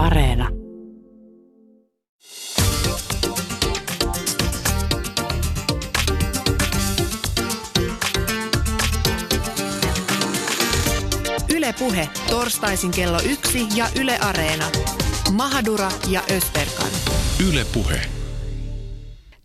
Areena. Yle Puhe, torstaisin kello yksi ja Yle Areena. Mahadura ja Ösperkan. Yle Puhe.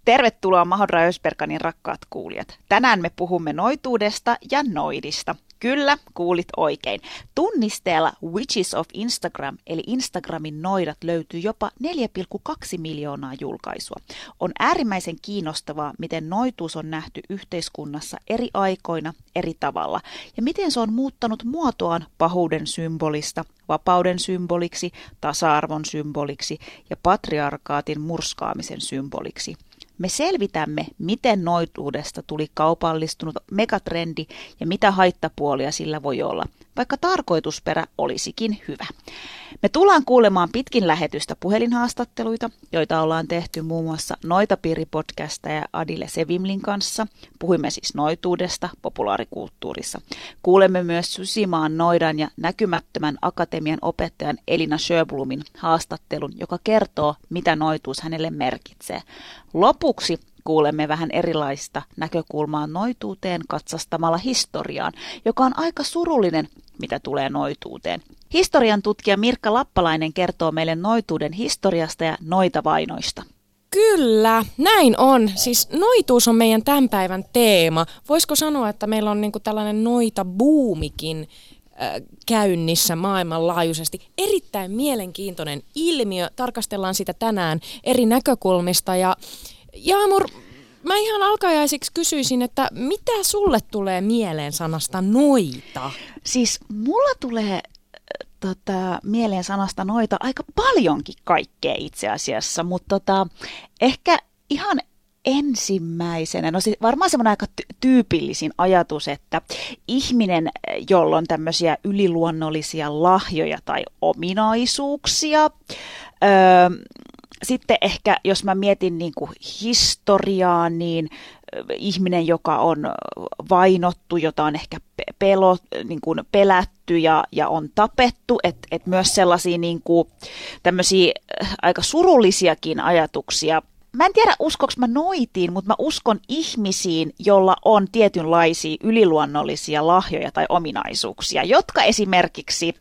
Tervetuloa Mahadura Ösperkanin rakkaat kuulijat. Tänään me puhumme noituudesta ja noidista. Kyllä, kuulit oikein. Tunnisteella Witches of Instagram, eli Instagramin noidat, löytyy jopa 4,2 miljoonaa julkaisua. On äärimmäisen kiinnostavaa, miten noituus on nähty yhteiskunnassa eri aikoina eri tavalla, ja miten se on muuttanut muotoaan pahuuden symbolista, vapauden symboliksi, tasa-arvon symboliksi ja patriarkaatin murskaamisen symboliksi. Me selvitämme, miten noituudesta tuli kaupallistunut megatrendi ja mitä haittapuolia sillä voi olla, vaikka tarkoitusperä olisikin hyvä. Me tullaan kuulemaan pitkin lähetystä puhelinhaastatteluita, joita ollaan tehty muun muassa Noitapiiri-podcasta ja Adile Sevimlin kanssa. Puhuimme siis noituudesta populaarikulttuurissa. Kuulemme myös Sysimaan noidan ja näkymättömän akatemian opettajan Elina Sjöblumin haastattelun, joka kertoo, mitä noituus hänelle merkitsee. Lopuksi kuulemme vähän erilaista näkökulmaa noituuteen katsastamalla historiaan, joka on aika surullinen, mitä tulee noituuteen. Historian tutkija Mirkka Lappalainen kertoo meille noituuden historiasta ja noitavainoista. Kyllä, näin on. Siis noituus on meidän tämän päivän teema. Voisiko sanoa, että meillä on niinku tällainen noita buumikin käynnissä maailmanlaajuisesti. Erittäin mielenkiintoinen ilmiö. Tarkastellaan sitä tänään eri näkökulmista. Ja Jaamur, mä ihan alkajaisiksi kysyisin, että mitä sulle tulee mieleen sanasta noita? Siis mulla tulee tota, mieleen sanasta noita aika paljonkin kaikkea itse asiassa, mutta tota, ehkä ihan ensimmäisenä, no siis varmaan semmoinen aika tyypillisin ajatus, että ihminen, jolla on tämmöisiä yliluonnollisia lahjoja tai ominaisuuksia, öö, sitten ehkä, jos mä mietin niin kuin historiaa, niin ihminen, joka on vainottu, jota on ehkä pelo, niin kuin pelätty ja, ja on tapettu, että et myös sellaisia niin kuin, tämmöisiä aika surullisiakin ajatuksia. Mä en tiedä, uskoks mä noitiin, mutta mä uskon ihmisiin, jolla on tietynlaisia yliluonnollisia lahjoja tai ominaisuuksia, jotka esimerkiksi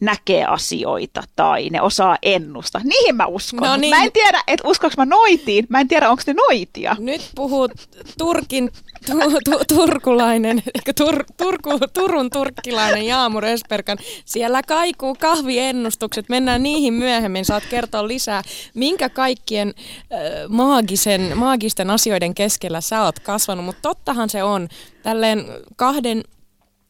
näkee asioita tai ne osaa ennusta. Niihin mä uskon. No niin. Mä en tiedä, että uskoks mä noitiin. Mä en tiedä, onko ne noitia. Nyt puhut Turkin tu, tu, turkulainen, tur, turku, Turun turkkilainen Jaamur Esperkan. Siellä kaikuu kahviennustukset. Mennään niihin myöhemmin. Saat kertoa lisää, minkä kaikkien äh, maagisen, maagisten asioiden keskellä sä oot kasvanut. Mutta tottahan se on. Tälleen kahden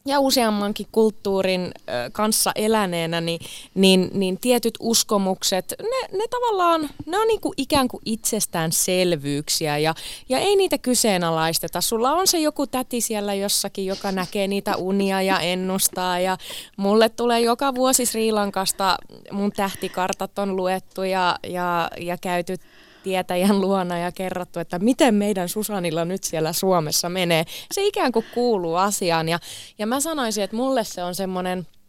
ja useammankin kulttuurin kanssa eläneenä, niin, niin, niin tietyt uskomukset, ne, ne tavallaan, ne on niinku ikään kuin itsestäänselvyyksiä ja, ja ei niitä kyseenalaisteta. Sulla on se joku täti siellä jossakin, joka näkee niitä unia ja ennustaa ja mulle tulee joka vuosi Sri Lankasta, mun tähtikartat on luettu ja, ja, ja käyty tietäjän luona ja kerrottu, että miten meidän Susanilla nyt siellä Suomessa menee. Se ikään kuin kuuluu asiaan ja, ja mä sanoisin, että mulle se on semmoinen –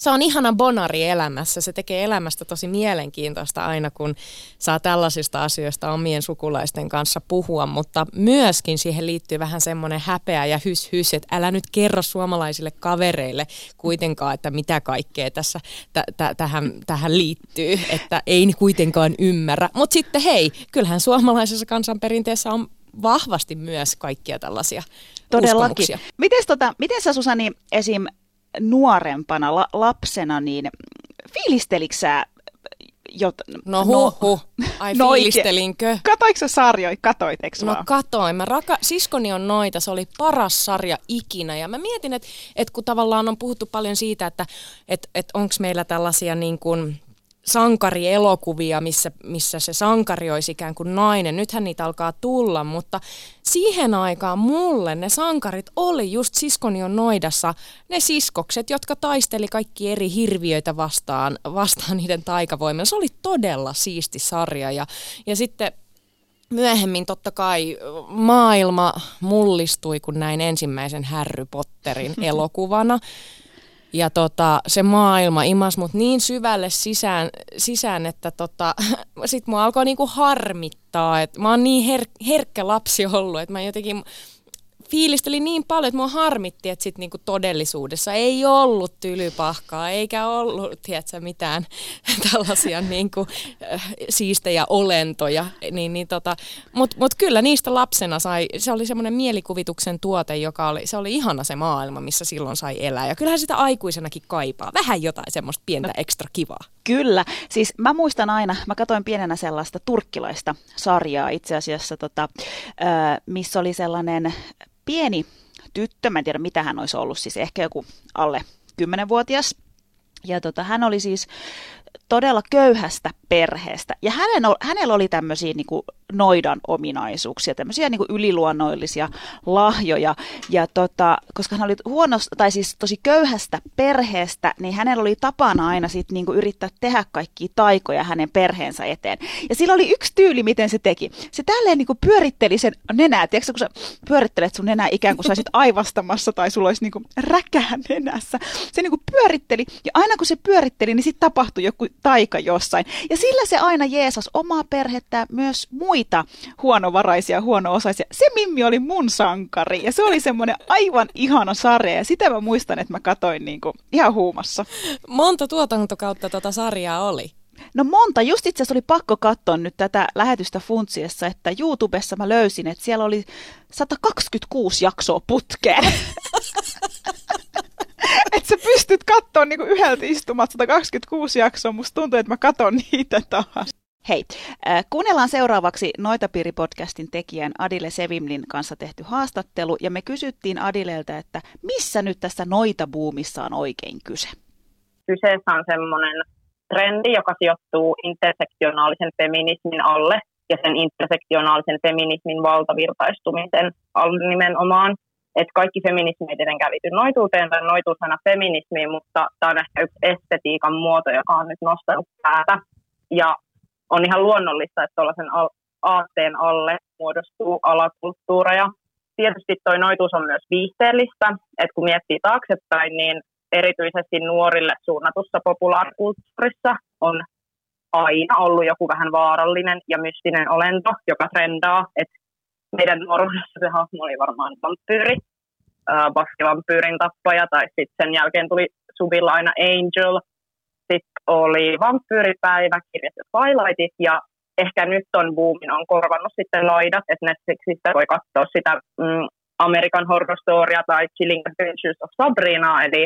se on ihana bonari elämässä. Se tekee elämästä tosi mielenkiintoista aina, kun saa tällaisista asioista omien sukulaisten kanssa puhua, mutta myöskin siihen liittyy vähän semmoinen häpeä ja hys hys, että älä nyt kerro suomalaisille kavereille kuitenkaan, että mitä kaikkea tässä t- t- tähän, tähän liittyy, että ei kuitenkaan ymmärrä. Mutta sitten hei, kyllähän suomalaisessa kansanperinteessä on vahvasti myös kaikkia tällaisia Todellakin. Miten, tota, miten sä Susani esim nuorempana la, lapsena, niin fiilistelikö sä Jot, no no, huh. ai no fiilistelinkö? Katoiko sä sarjoja, katoit, No vaan? katoin. Mä raka, siskoni on noita, se oli paras sarja ikinä. Ja mä mietin, että et kun tavallaan on puhuttu paljon siitä, että et, et onko meillä tällaisia niin kuin, sankarielokuvia, missä, missä se sankari olisi ikään kuin nainen. Nythän niitä alkaa tulla, mutta siihen aikaan mulle ne sankarit oli just Siskonion noidassa ne siskokset, jotka taisteli kaikki eri hirviöitä vastaan, vastaan niiden taikavoimilla. Se oli todella siisti sarja ja, ja sitten myöhemmin totta kai maailma mullistui, kun näin ensimmäisen Harry Potterin elokuvana. Ja tota, se maailma imas mut niin syvälle sisään, sisään että tota, sit mua alkoi niinku harmittaa. että mä oon niin her- herkkä lapsi ollut, että mä jotenkin fiilisteli niin paljon, että mua harmitti, että sit niinku todellisuudessa ei ollut tylypahkaa, eikä ollut, tiedätkö, mitään tällaisia niinku, äh, siistejä olentoja. Niin, niin tota, Mutta mut kyllä niistä lapsena sai, se oli semmoinen mielikuvituksen tuote, joka oli, se oli ihana se maailma, missä silloin sai elää. Ja kyllähän sitä aikuisenakin kaipaa. Vähän jotain semmoista pientä no, ekstra kivaa. Kyllä. Siis mä muistan aina, mä katsoin pienenä sellaista turkkilaista sarjaa itse asiassa, tota, missä oli sellainen pieni tyttö, mä en tiedä mitä hän olisi ollut, siis ehkä joku alle 10-vuotias. Ja tota, hän oli siis todella köyhästä perheestä. Ja hänen, hänellä oli tämmöisiä niin kuin noidan ominaisuuksia, tämmöisiä niin kuin yliluonnoillisia lahjoja. Ja tota, koska hän oli huonosta, tai siis tosi köyhästä perheestä, niin hänellä oli tapana aina sit niin kuin yrittää tehdä kaikkia taikoja hänen perheensä eteen. Ja sillä oli yksi tyyli, miten se teki. Se tälleen niin kuin pyöritteli sen nenää. Tiedätkö, kun sä pyörittelet sun nenää ikään kuin saisit aivastamassa tai sulla olisi niin kuin räkää nenässä. Se niin kuin pyöritteli, ja aina kun se pyöritteli, niin sitten tapahtui joku taika jossain. Ja sillä se aina Jeesus omaa perhettä, myös muita huonovaraisia, huono-osaisia. Se Mimmi oli mun sankari ja se oli semmoinen aivan ihana sarja ja sitä mä muistan, että mä katoin niinku ihan huumassa. Monta tuotantokautta tota sarjaa oli? No monta. Just itse asiassa oli pakko katsoa nyt tätä lähetystä funtsiessa, että YouTubessa mä löysin, että siellä oli 126 jaksoa putkeen. että sä pystyt katsoa niinku yhdeltä istumat 126 jaksoa. Musta tuntuu, että mä katon niitä taas. Hei, kuunnellaan seuraavaksi Noitapiiri-podcastin tekijän Adile Sevimlin kanssa tehty haastattelu, ja me kysyttiin Adilelta, että missä nyt tässä noita-buumissa on oikein kyse? Kyseessä on semmoinen trendi, joka sijoittuu intersektionaalisen feminismin alle, ja sen intersektionaalisen feminismin valtavirtaistumisen alle nimenomaan että kaikki feminismi ei tietenkään liity noituuteen tai noituusana feminismiin, mutta tämä on ehkä yksi estetiikan muoto, joka on nyt nostanut päätä. Ja on ihan luonnollista, että tuollaisen aatteen alle muodostuu alakulttuureja. Tietysti tuo noituus on myös viihteellistä, että kun miettii taaksepäin, niin erityisesti nuorille suunnatussa populaarikulttuurissa on aina ollut joku vähän vaarallinen ja mystinen olento, joka trendaa. että meidän nuoruudessa se hahmo oli varmaan vampyyri, äh, baskivampyyrin tappaja, tai sitten sen jälkeen tuli Subilla aina Angel, sitten oli vampyyripäiväkirjat ja Twilightit, ja ehkä nyt on boomin on korvannut sitten noidat, että Netflixistä voi katsoa sitä mm, American Horror Storya tai Chilling Adventures of Sabrina, eli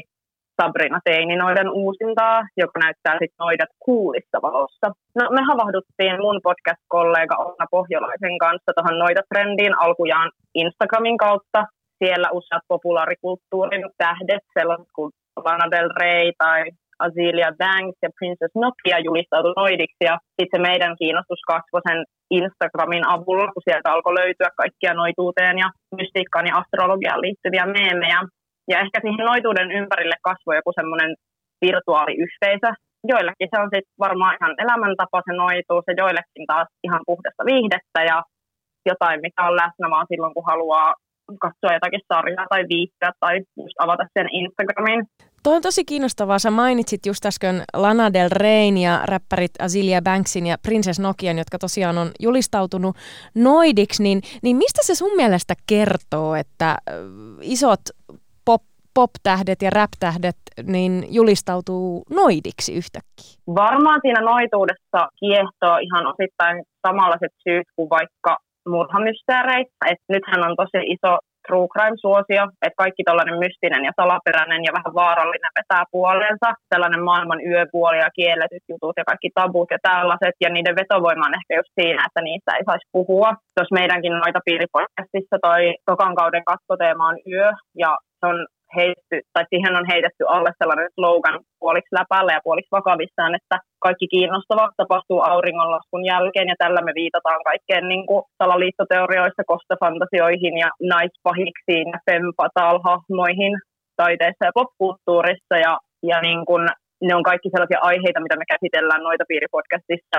Sabrina Teininoiden uusintaa, joka näyttää sitten noidat kuulissa valossa. No, me havahduttiin mun podcast-kollega Onna Pohjolaisen kanssa tuohon noita-trendiin alkujaan Instagramin kautta. Siellä useat populaarikulttuurin tähdet, sellaiset kuin Lana Del Rey tai Azealia Banks ja Princess Nokia julistautui noidiksi. Ja sitten meidän kiinnostus kasvoi sen Instagramin avulla, kun sieltä alkoi löytyä kaikkia noituuteen ja mystiikkaan ja astrologiaan liittyviä meemejä. Ja ehkä siihen noituuden ympärille kasvoi joku semmoinen virtuaaliyhteisö. Joillekin se on sitten varmaan ihan elämäntapa se noituus ja joillekin taas ihan puhdasta viihdettä ja jotain, mikä on läsnä vaan silloin, kun haluaa katsoa jotakin sarjaa tai viihtyä tai just avata sen Instagramin. Tuo on tosi kiinnostavaa. Sä mainitsit just äsken Lana Del Reyn ja räppärit Azilia Banksin ja Princess Nokian, jotka tosiaan on julistautunut noidiksi. Niin, niin mistä se sun mielestä kertoo, että isot pop, pop-tähdet ja rap-tähdet niin julistautuu noidiksi yhtäkkiä? Varmaan siinä noituudessa kiehtoo ihan osittain samanlaiset syyt kuin vaikka murhamysteereissä. Et nythän on tosi iso true crime-suosio, että kaikki tällainen mystinen ja salaperäinen ja vähän vaarallinen vetää puoleensa. Sellainen maailman yöpuoli ja kielletyt jutut ja kaikki tabut ja tällaiset. Ja niiden vetovoima on ehkä just siinä, että niistä ei saisi puhua. Tuossa meidänkin noita piiripodcastissa toi tokan kauden kattoteema on yö ja se on heitetty, tai siihen on heitetty alle sellainen slogan puoliksi läpällä ja puoliksi vakavissaan, että kaikki kiinnostava tapahtuu auringonlaskun jälkeen, ja tällä me viitataan kaikkeen niin kuin salaliittoteorioissa, kostafantasioihin ja naispahiksiin ja fempatal-hahmoihin taiteessa ja popkulttuurissa, ja, ja niin kuin, ne on kaikki sellaisia aiheita, mitä me käsitellään noita piiripodcastissa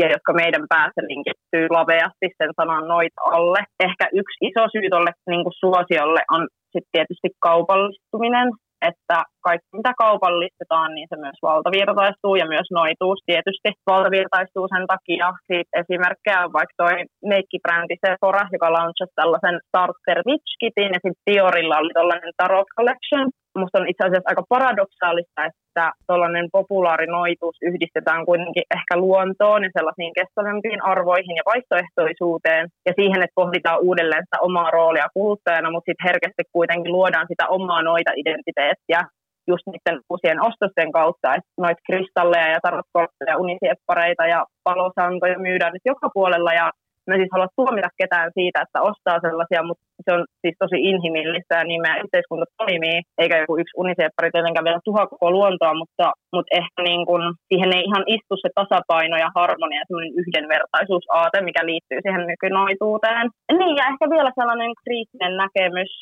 ja jotka meidän päässä linkittyy laveasti sen sanan noita alle. Ehkä yksi iso syy tuolle niin suosiolle on sitten tietysti kaupallistuminen. että kaikki mitä kaupallistetaan, niin se myös valtavirtaistuu ja myös noituus tietysti valtavirtaistuu sen takia. Siitä esimerkkejä on vaikka toi meikkibrändi Sephora, joka launchasi tällaisen Starter Witch Kitin ja sitten Diorilla oli tällainen Tarot Collection. Musta on itse asiassa aika paradoksaalista, että tuollainen populaarinoituus yhdistetään kuitenkin ehkä luontoon ja sellaisiin kestävämpiin arvoihin ja vaihtoehtoisuuteen ja siihen, että pohditaan uudelleen sitä omaa roolia kuluttajana, mutta sitten herkästi kuitenkin luodaan sitä omaa noita identiteettiä just niiden uusien ostosten kautta, että noita kristalleja ja tarotkortteja, unisieppareita ja palosankoja myydään nyt joka puolella ja mä siis halua tuomita ketään siitä, että ostaa sellaisia, mutta se on siis tosi inhimillistä ja niin meidän yhteiskunta toimii, eikä joku yksi unisieppari tietenkään vielä tuhoa koko luontoa, mutta, mutta ehkä niin kun, siihen ei ihan istu se tasapaino ja harmonia ja semmoinen yhdenvertaisuusaate, mikä liittyy siihen nykynoituuteen. Niin ja ehkä vielä sellainen kriittinen näkemys,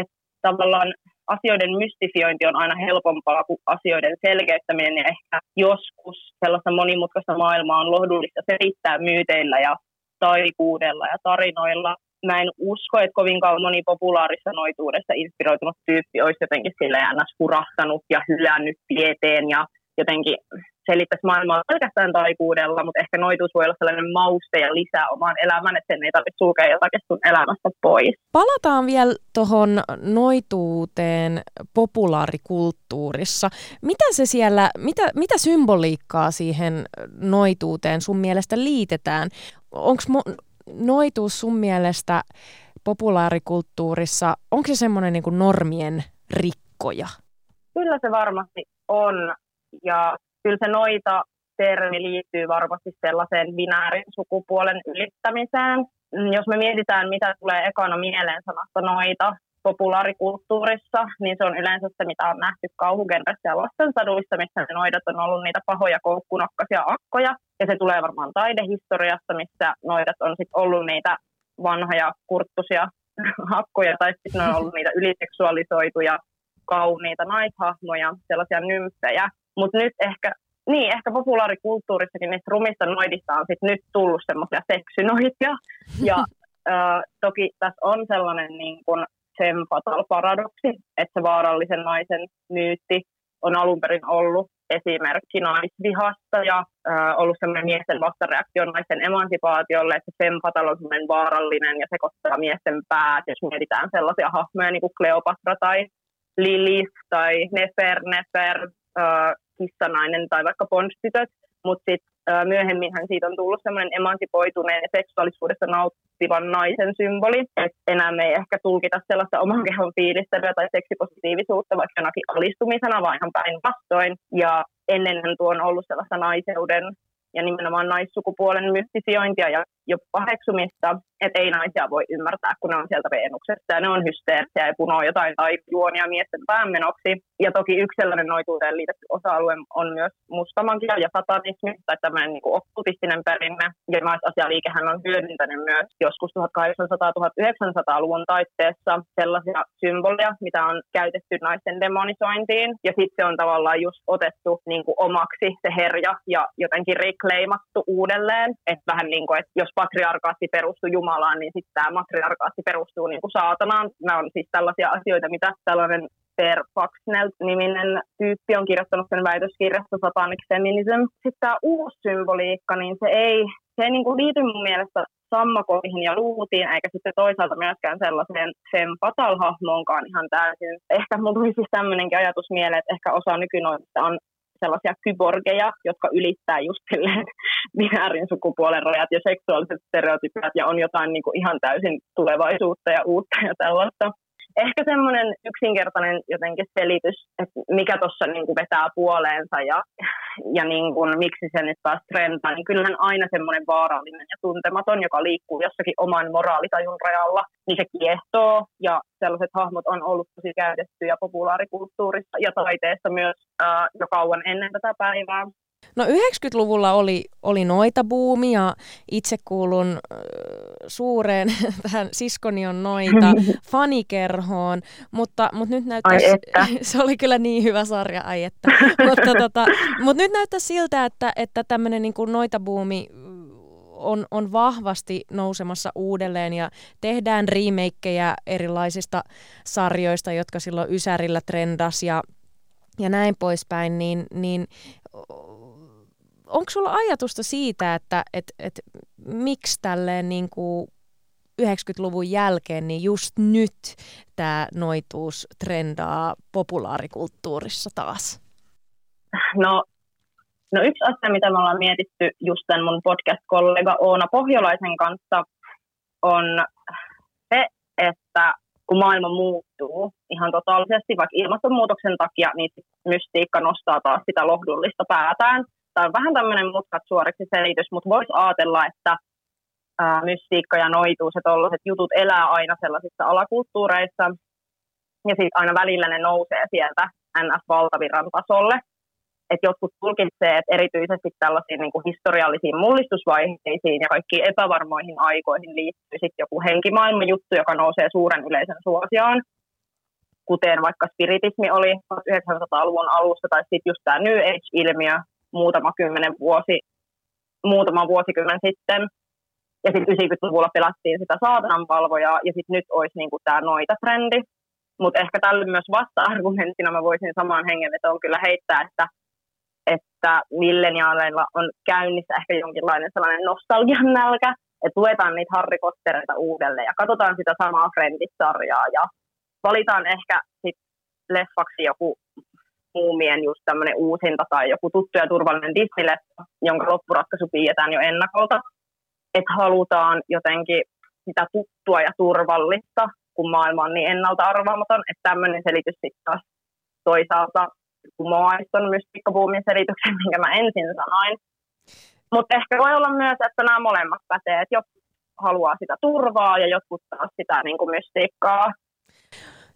että tavallaan asioiden mystifiointi on aina helpompaa kuin asioiden selkeyttäminen ja ehkä joskus sellaista monimutkaista maailmaa on lohdullista selittää myyteillä ja taikuudella ja tarinoilla. Mä en usko, että kovinkaan moni populaarissa noituudessa inspiroitunut tyyppi olisi jotenkin sillä ns. hurahtanut ja hylännyt tieteen ja jotenkin selittäisi maailmaa pelkästään taikuudella, mutta ehkä noituus voi olla sellainen mauste ja lisää omaan elämään, että sen ei tarvitse sulkea jotakin sun elämästä pois. Palataan vielä tuohon noituuteen populaarikulttuurissa. Mitä se siellä, mitä, mitä symboliikkaa siihen noituuteen sun mielestä liitetään? Onko mo- noituus sun mielestä populaarikulttuurissa, onko se semmoinen niin normien rikkoja? Kyllä se varmasti on. Ja kyllä se noita termi liittyy varmasti sellaiseen binäärin sukupuolen ylittämiseen. Jos me mietitään, mitä tulee ekana mieleen sanasta noita populaarikulttuurissa, niin se on yleensä se, mitä on nähty kauhugenressä ja lastensaduissa, missä ne noidat on ollut niitä pahoja koukkunokkaisia akkoja. Ja se tulee varmaan taidehistoriasta, missä noidat on sitten ollut niitä vanhoja kurttusia hakkoja, tai sitten ne on ollut niitä yliseksuaalisoituja kauniita naishahmoja, sellaisia nymfejä. Mutta nyt ehkä, niin ehkä populaarikulttuurissakin niistä rumista noidista on sit nyt tullut semmoisia seksynoitia. Ja äh, toki tässä on sellainen niin kuin femme fatal paradoksi, että se vaarallisen naisen myytti on alun perin ollut esimerkki naisvihasta ja äh, ollut sellainen miesten vastareaktio naisten emansipaatiolle, että femme fatal on sellainen vaarallinen ja sekoittaa miesten päät, jos mietitään sellaisia hahmoja niin kuin Kleopatra tai Lilith tai Nefer, Nefer, äh, kissanainen tai vaikka ponstytöt, mutta sitten myöhemminhän siitä on tullut semmoinen emansipoituneen ja seksuaalisuudesta nauttivan naisen symboli, että enää me ei ehkä tulkita sellaista oman kehon fiilistelyä tai seksipositiivisuutta vaikka jonakin alistumisena, vaan ihan päinvastoin. Ja ennen tuo on ollut sellaista naiseuden ja nimenomaan naissukupuolen mystifiointia ja jopa paheksumista, että ei naisia voi ymmärtää, kun ne on sieltä Veenuksesta ja ne on hysteerisiä ja punoo jotain tai juonia miesten päämenoksi. Ja toki yksi sellainen noituuteen liitetty osa-alue on myös mustamagia ja satanismi tai tämmöinen niin okkultistinen perinne. Ja naisasialiikehän on hyödyntänyt myös joskus 1800-1900-luvun taitteessa sellaisia symboleja, mitä on käytetty naisten demonisointiin. Ja sitten se on tavallaan just otettu niin kuin omaksi se herja ja jotenkin reclaimattu uudelleen. Että vähän niin kuin, että jos patriarkaatti perustuu Jumalaan, niin sitten tämä matriarkaatti perustuu niin kuin saatanaan. Nämä on siis tällaisia asioita, mitä tällainen Per Faxnelt-niminen tyyppi on kirjoittanut sen väitöskirjassa Satanic Feminism. Sitten tämä uusi symboliikka, niin se ei, se ei niin kuin liity mun mielestä sammakoihin ja luutiin, eikä sitten toisaalta myöskään sellaiseen femme fatal-hahmoonkaan ihan täysin. Ehkä mulla tuli siis tämmöinenkin ajatus mieleen, että ehkä osa nykynoista on sellaisia kyborgeja, jotka ylittää just silleen binäärin sukupuolen rajat ja seksuaaliset stereotypiat ja on jotain niin kuin ihan täysin tulevaisuutta ja uutta ja tällaista ehkä semmoinen yksinkertainen jotenkin selitys, että mikä tuossa niin vetää puoleensa ja, ja niin kuin, miksi se nyt taas trendaa, niin kyllähän aina semmoinen vaarallinen ja tuntematon, joka liikkuu jossakin oman moraalitajun rajalla, niin se kiehtoo ja sellaiset hahmot on ollut tosi käytettyjä populaarikulttuurissa ja taiteessa myös ää, jo kauan ennen tätä päivää. No 90-luvulla oli, oli noita buumi ja itse kuulun äh, suureen tähän siskoni on noita fanikerhoon, mutta, mutta nyt näyttää, se oli kyllä niin hyvä sarja, ai että. mutta, tota, mutta nyt näyttää siltä, että, että tämmöinen niin noita buumi on, on vahvasti nousemassa uudelleen ja tehdään remakeja erilaisista sarjoista, jotka silloin Ysärillä trendas ja, ja näin poispäin, niin, niin onko sulla ajatusta siitä, että et, et, miksi tälleen niin kuin 90-luvun jälkeen, niin just nyt tämä noituus trendaa populaarikulttuurissa taas? No, no yksi asia, mitä me ollaan mietitty just tämän mun podcast-kollega Oona Pohjolaisen kanssa, on se, että kun maailma muuttuu ihan totaalisesti, vaikka ilmastonmuutoksen takia, niin mystiikka nostaa taas sitä lohdullista päätään. Tämä on vähän tämmöinen mutkat suoriksi selitys, mutta voisi ajatella, että ää, mystiikka ja noituus ja tollaiset jutut elää aina sellaisissa alakulttuureissa. Ja sitten aina välillä ne nousee sieltä NS-valtavirran tasolle. Että jotkut tulkitsee, että erityisesti tällaisiin niin kuin historiallisiin mullistusvaiheisiin ja kaikkiin epävarmoihin aikoihin liittyy sitten joku henkimaailman juttu, joka nousee suuren yleisön suosioon kuten vaikka spiritismi oli 1900-luvun alussa, tai sitten just tämä New Age-ilmiö muutama kymmenen vuosi, muutama vuosikymmen sitten. Ja sitten 90-luvulla pelattiin sitä saatanan valvojaa, ja sitten nyt olisi niinku tämä noita-trendi. Mutta ehkä tälle myös vasta-argumenttina mä voisin samaan hengenvetoon kyllä heittää, että, että milleniaaleilla on käynnissä ehkä jonkinlainen sellainen nostalgian nälkä, että luetaan niitä Harry Pottereita uudelleen ja katsotaan sitä samaa Friendit-sarjaa ja valitaan ehkä sit leffaksi joku muumien just tämmöinen uusinta tai joku tuttu ja turvallinen disney jonka loppuratkaisu piietään jo ennakolta. Että halutaan jotenkin sitä tuttua ja turvallista, kun maailma on niin ennalta arvaamaton, että tämmöinen selitys sitten taas toisaalta kumoaisi tuon mystiikkabuumin selityksen, minkä mä ensin sanoin. Mutta ehkä voi olla myös, että nämä molemmat pätee, että jotkut haluaa sitä turvaa ja jotkut taas sitä niin kuin mystiikkaa.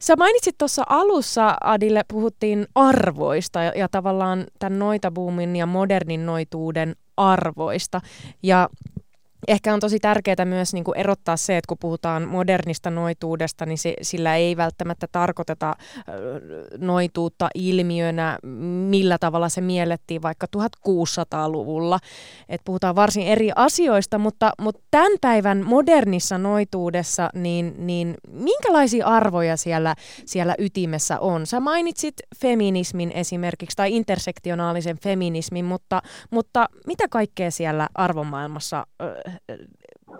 Sä mainitsit tuossa alussa, Adille, puhuttiin arvoista ja, ja tavallaan tämän noitabuumin ja modernin noituuden arvoista. Ja ehkä on tosi tärkeää myös niin kuin erottaa se, että kun puhutaan modernista noituudesta, niin se, sillä ei välttämättä tarkoiteta noituutta ilmiönä, millä tavalla se miellettiin vaikka 1600-luvulla. Et puhutaan varsin eri asioista, mutta, mutta tämän päivän modernissa noituudessa, niin, niin minkälaisia arvoja siellä, siellä ytimessä on? Sä mainitsit feminismin esimerkiksi tai intersektionaalisen feminismin, mutta, mutta mitä kaikkea siellä arvomaailmassa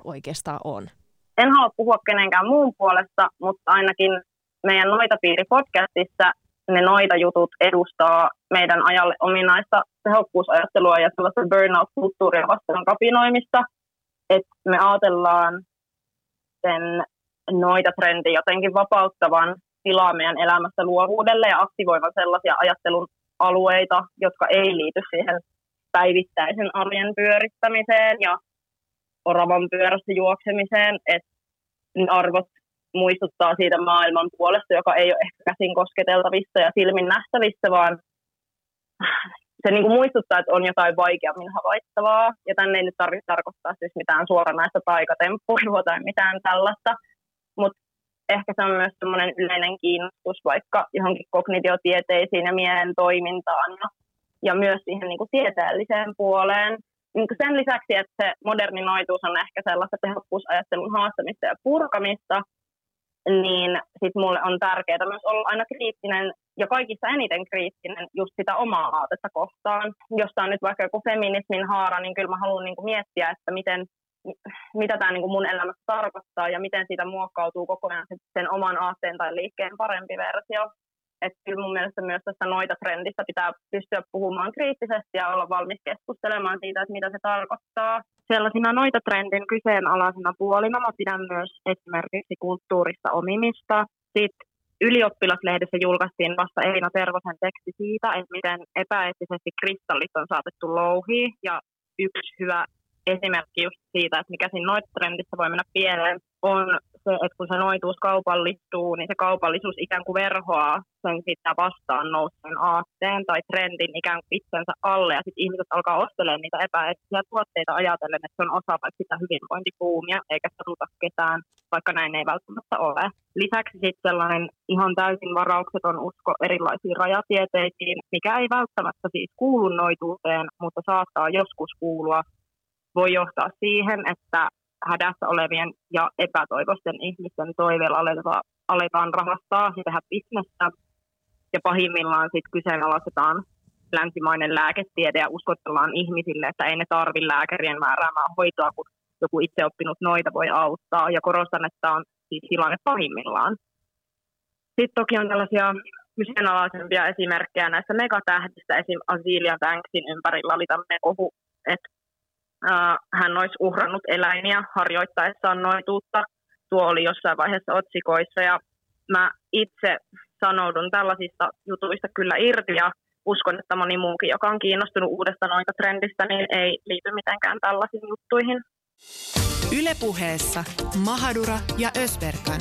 oikeastaan on? En halua puhua kenenkään muun puolesta, mutta ainakin meidän Noita-piiri-podcastissa ne Noita-jutut edustaa meidän ajalle ominaista tehokkuusajattelua ja sellaista burnout-kulttuuria vastaan kapinoimista. Että me ajatellaan sen Noita-trendi jotenkin vapauttavan tilaa meidän elämässä luovuudelle ja aktivoivan sellaisia ajattelun alueita, jotka ei liity siihen päivittäisen arjen pyörittämiseen ja oravan pyörässä juoksemiseen, että arvot muistuttaa siitä maailman puolesta, joka ei ole ehkä käsin kosketeltavissa ja silmin nähtävissä, vaan se niin kuin muistuttaa, että on jotain vaikeammin havaittavaa. Ja tänne ei nyt tarvitse tarkoittaa siis mitään suoranaista taikatemppuilua tai mitään tällaista. Mutta ehkä se on myös semmoinen yleinen kiinnostus vaikka johonkin kognitiotieteisiin ja mielen toimintaan ja, ja myös siihen niin kuin tieteelliseen puoleen niin sen lisäksi, että se moderni noituus on ehkä sellaista tehokkuusajattelun haastamista ja purkamista, niin sit mulle on tärkeää myös olla aina kriittinen ja kaikissa eniten kriittinen just sitä omaa aatetta kohtaan. Jos tämä on nyt vaikka joku feminismin haara, niin kyllä mä haluan niinku miettiä, että miten, mitä tämä niinku mun elämässä tarkoittaa ja miten siitä muokkautuu koko ajan sen oman aatteen tai liikkeen parempi versio. Että kyllä mun mielestä myös tästä noita trendistä pitää pystyä puhumaan kriittisesti ja olla valmis keskustelemaan siitä, että mitä se tarkoittaa. Sellaisina noita trendin kyseenalaisena puolina mä pidän myös esimerkiksi kulttuurista omimista. Sitten ylioppilaslehdessä julkaistiin vasta Elina Tervosen teksti siitä, että miten epäeettisesti kristallit on saatettu louhiin. Ja yksi hyvä esimerkki just siitä, että mikä siinä noita trendissä voi mennä pieleen, on se, että kun se noituus kaupallistuu, niin se kaupallisuus ikään kuin verhoaa sen sitä vastaan nousseen aatteen tai trendin ikään kuin itsensä alle, ja sitten ihmiset alkaa ostelemaan niitä epäeettisiä tuotteita ajatellen, että se on osa vaikka sitä hyvinvointipuumia, eikä satuta ketään, vaikka näin ei välttämättä ole. Lisäksi sitten sellainen ihan täysin varaukseton usko erilaisiin rajatieteisiin, mikä ei välttämättä siis kuulu noituuteen, mutta saattaa joskus kuulua voi johtaa siihen, että hädässä olevien ja epätoivoisten ihmisten toiveilla aletaan, rahastaa ja tehdä bisnestä. Ja pahimmillaan sitten kyseenalaistetaan länsimainen lääketiede ja uskotellaan ihmisille, että ei ne tarvi lääkärien määräämää hoitoa, kun joku itseoppinut noita voi auttaa. Ja korostan, että on siis tilanne pahimmillaan. Sitten toki on tällaisia kyseenalaisempia esimerkkejä näistä megatähdistä. Esim. Azealia Banksin ympärillä oli tämmöinen kohu, että hän olisi uhrannut eläimiä harjoittaessaan noituutta. Tuo oli jossain vaiheessa otsikoissa ja mä itse sanoudun tällaisista jutuista kyllä irti ja uskon, että moni muukin, joka on kiinnostunut uudesta noita-trendistä, niin ei liity mitenkään tällaisiin juttuihin. Ylepuheessa Mahadura ja Ösberkan.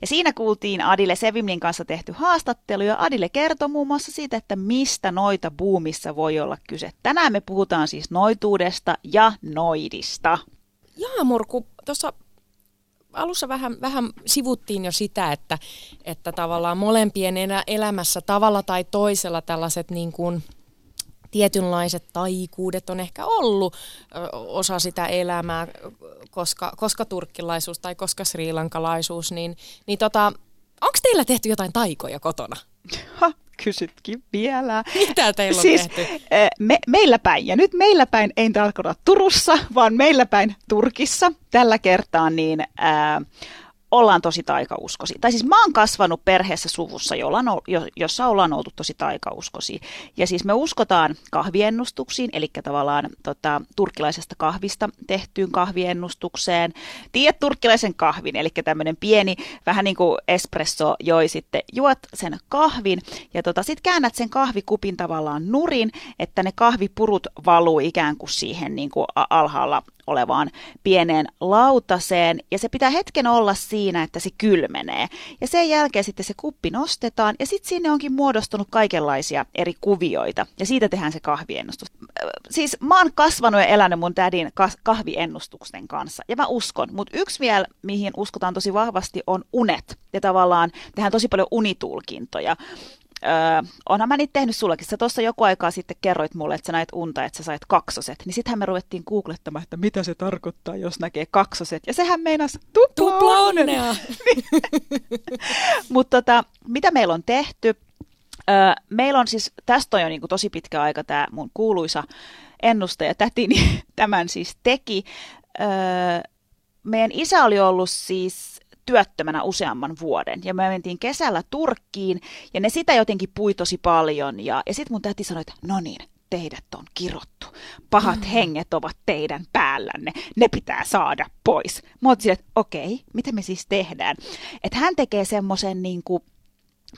Ja siinä kuultiin Adile Sevimlin kanssa tehty haastattelu ja Adile kertoi muun muassa siitä, että mistä noita buumissa voi olla kyse. Tänään me puhutaan siis noituudesta ja noidista. Jaamurku, tuossa alussa vähän, vähän sivuttiin jo sitä, että, että tavallaan molempien elämässä tavalla tai toisella tällaiset niin kuin – tietynlaiset taikuudet on ehkä ollut osa sitä elämää, koska, koska turkkilaisuus tai koska sriilankalaisuus, niin, niin tota, onko teillä tehty jotain taikoja kotona? Ha, kysytkin vielä. Mitä teillä on siis, tehty? Me, meillä päin, ja nyt meillä päin ei tarkoita Turussa, vaan meillä päin Turkissa tällä kertaa, niin ää, ollaan tosi taikauskosi. Tai siis mä oon kasvanut perheessä suvussa, jolla jossa ollaan oltu tosi taikauskosi. Ja siis me uskotaan kahviennustuksiin, eli tavallaan tota, turkkilaisesta kahvista tehtyyn kahviennustukseen. Tiedät turkkilaisen kahvin, eli tämmöinen pieni, vähän niin kuin espresso joi sitten, juot sen kahvin ja tota, sitten käännät sen kahvikupin tavallaan nurin, että ne kahvipurut valuu ikään kuin siihen niin kuin alhaalla olevaan pieneen lautaseen ja se pitää hetken olla siinä, että se kylmenee. Ja sen jälkeen sitten se kuppi nostetaan ja sitten sinne onkin muodostunut kaikenlaisia eri kuvioita ja siitä tehdään se kahviennustus. Siis mä oon kasvanut ja elänyt mun tädin kahviennustusten kanssa ja mä uskon, mutta yksi vielä, mihin uskotaan tosi vahvasti on unet ja tavallaan tehdään tosi paljon unitulkintoja. Öö, onhan mä niitä tehnyt sullekin. Sä tuossa joku aikaa sitten kerroit mulle, että sä näit unta, että sä sait kaksoset. Niin sittenhän me ruvettiin googlettamaan, että mitä se tarkoittaa, jos näkee kaksoset. Ja sehän meinas tupla, tupla onnea. Mutta tota, mitä meillä on tehty? Öö, meillä on siis, tästä on jo niin kuin tosi pitkä aika tämä mun kuuluisa ennustaja tätini tämän siis teki. Öö, meidän isä oli ollut siis työttömänä useamman vuoden. Ja me mentiin kesällä Turkkiin ja ne sitä jotenkin pui tosi paljon. Ja, ja sitten mun täti sanoi, että no niin, teidät on kirottu. Pahat mm. henget ovat teidän päällänne. Ne pitää saada pois. Mä otin että okei, okay, mitä me siis tehdään? Että hän tekee semmoisen niin kuin,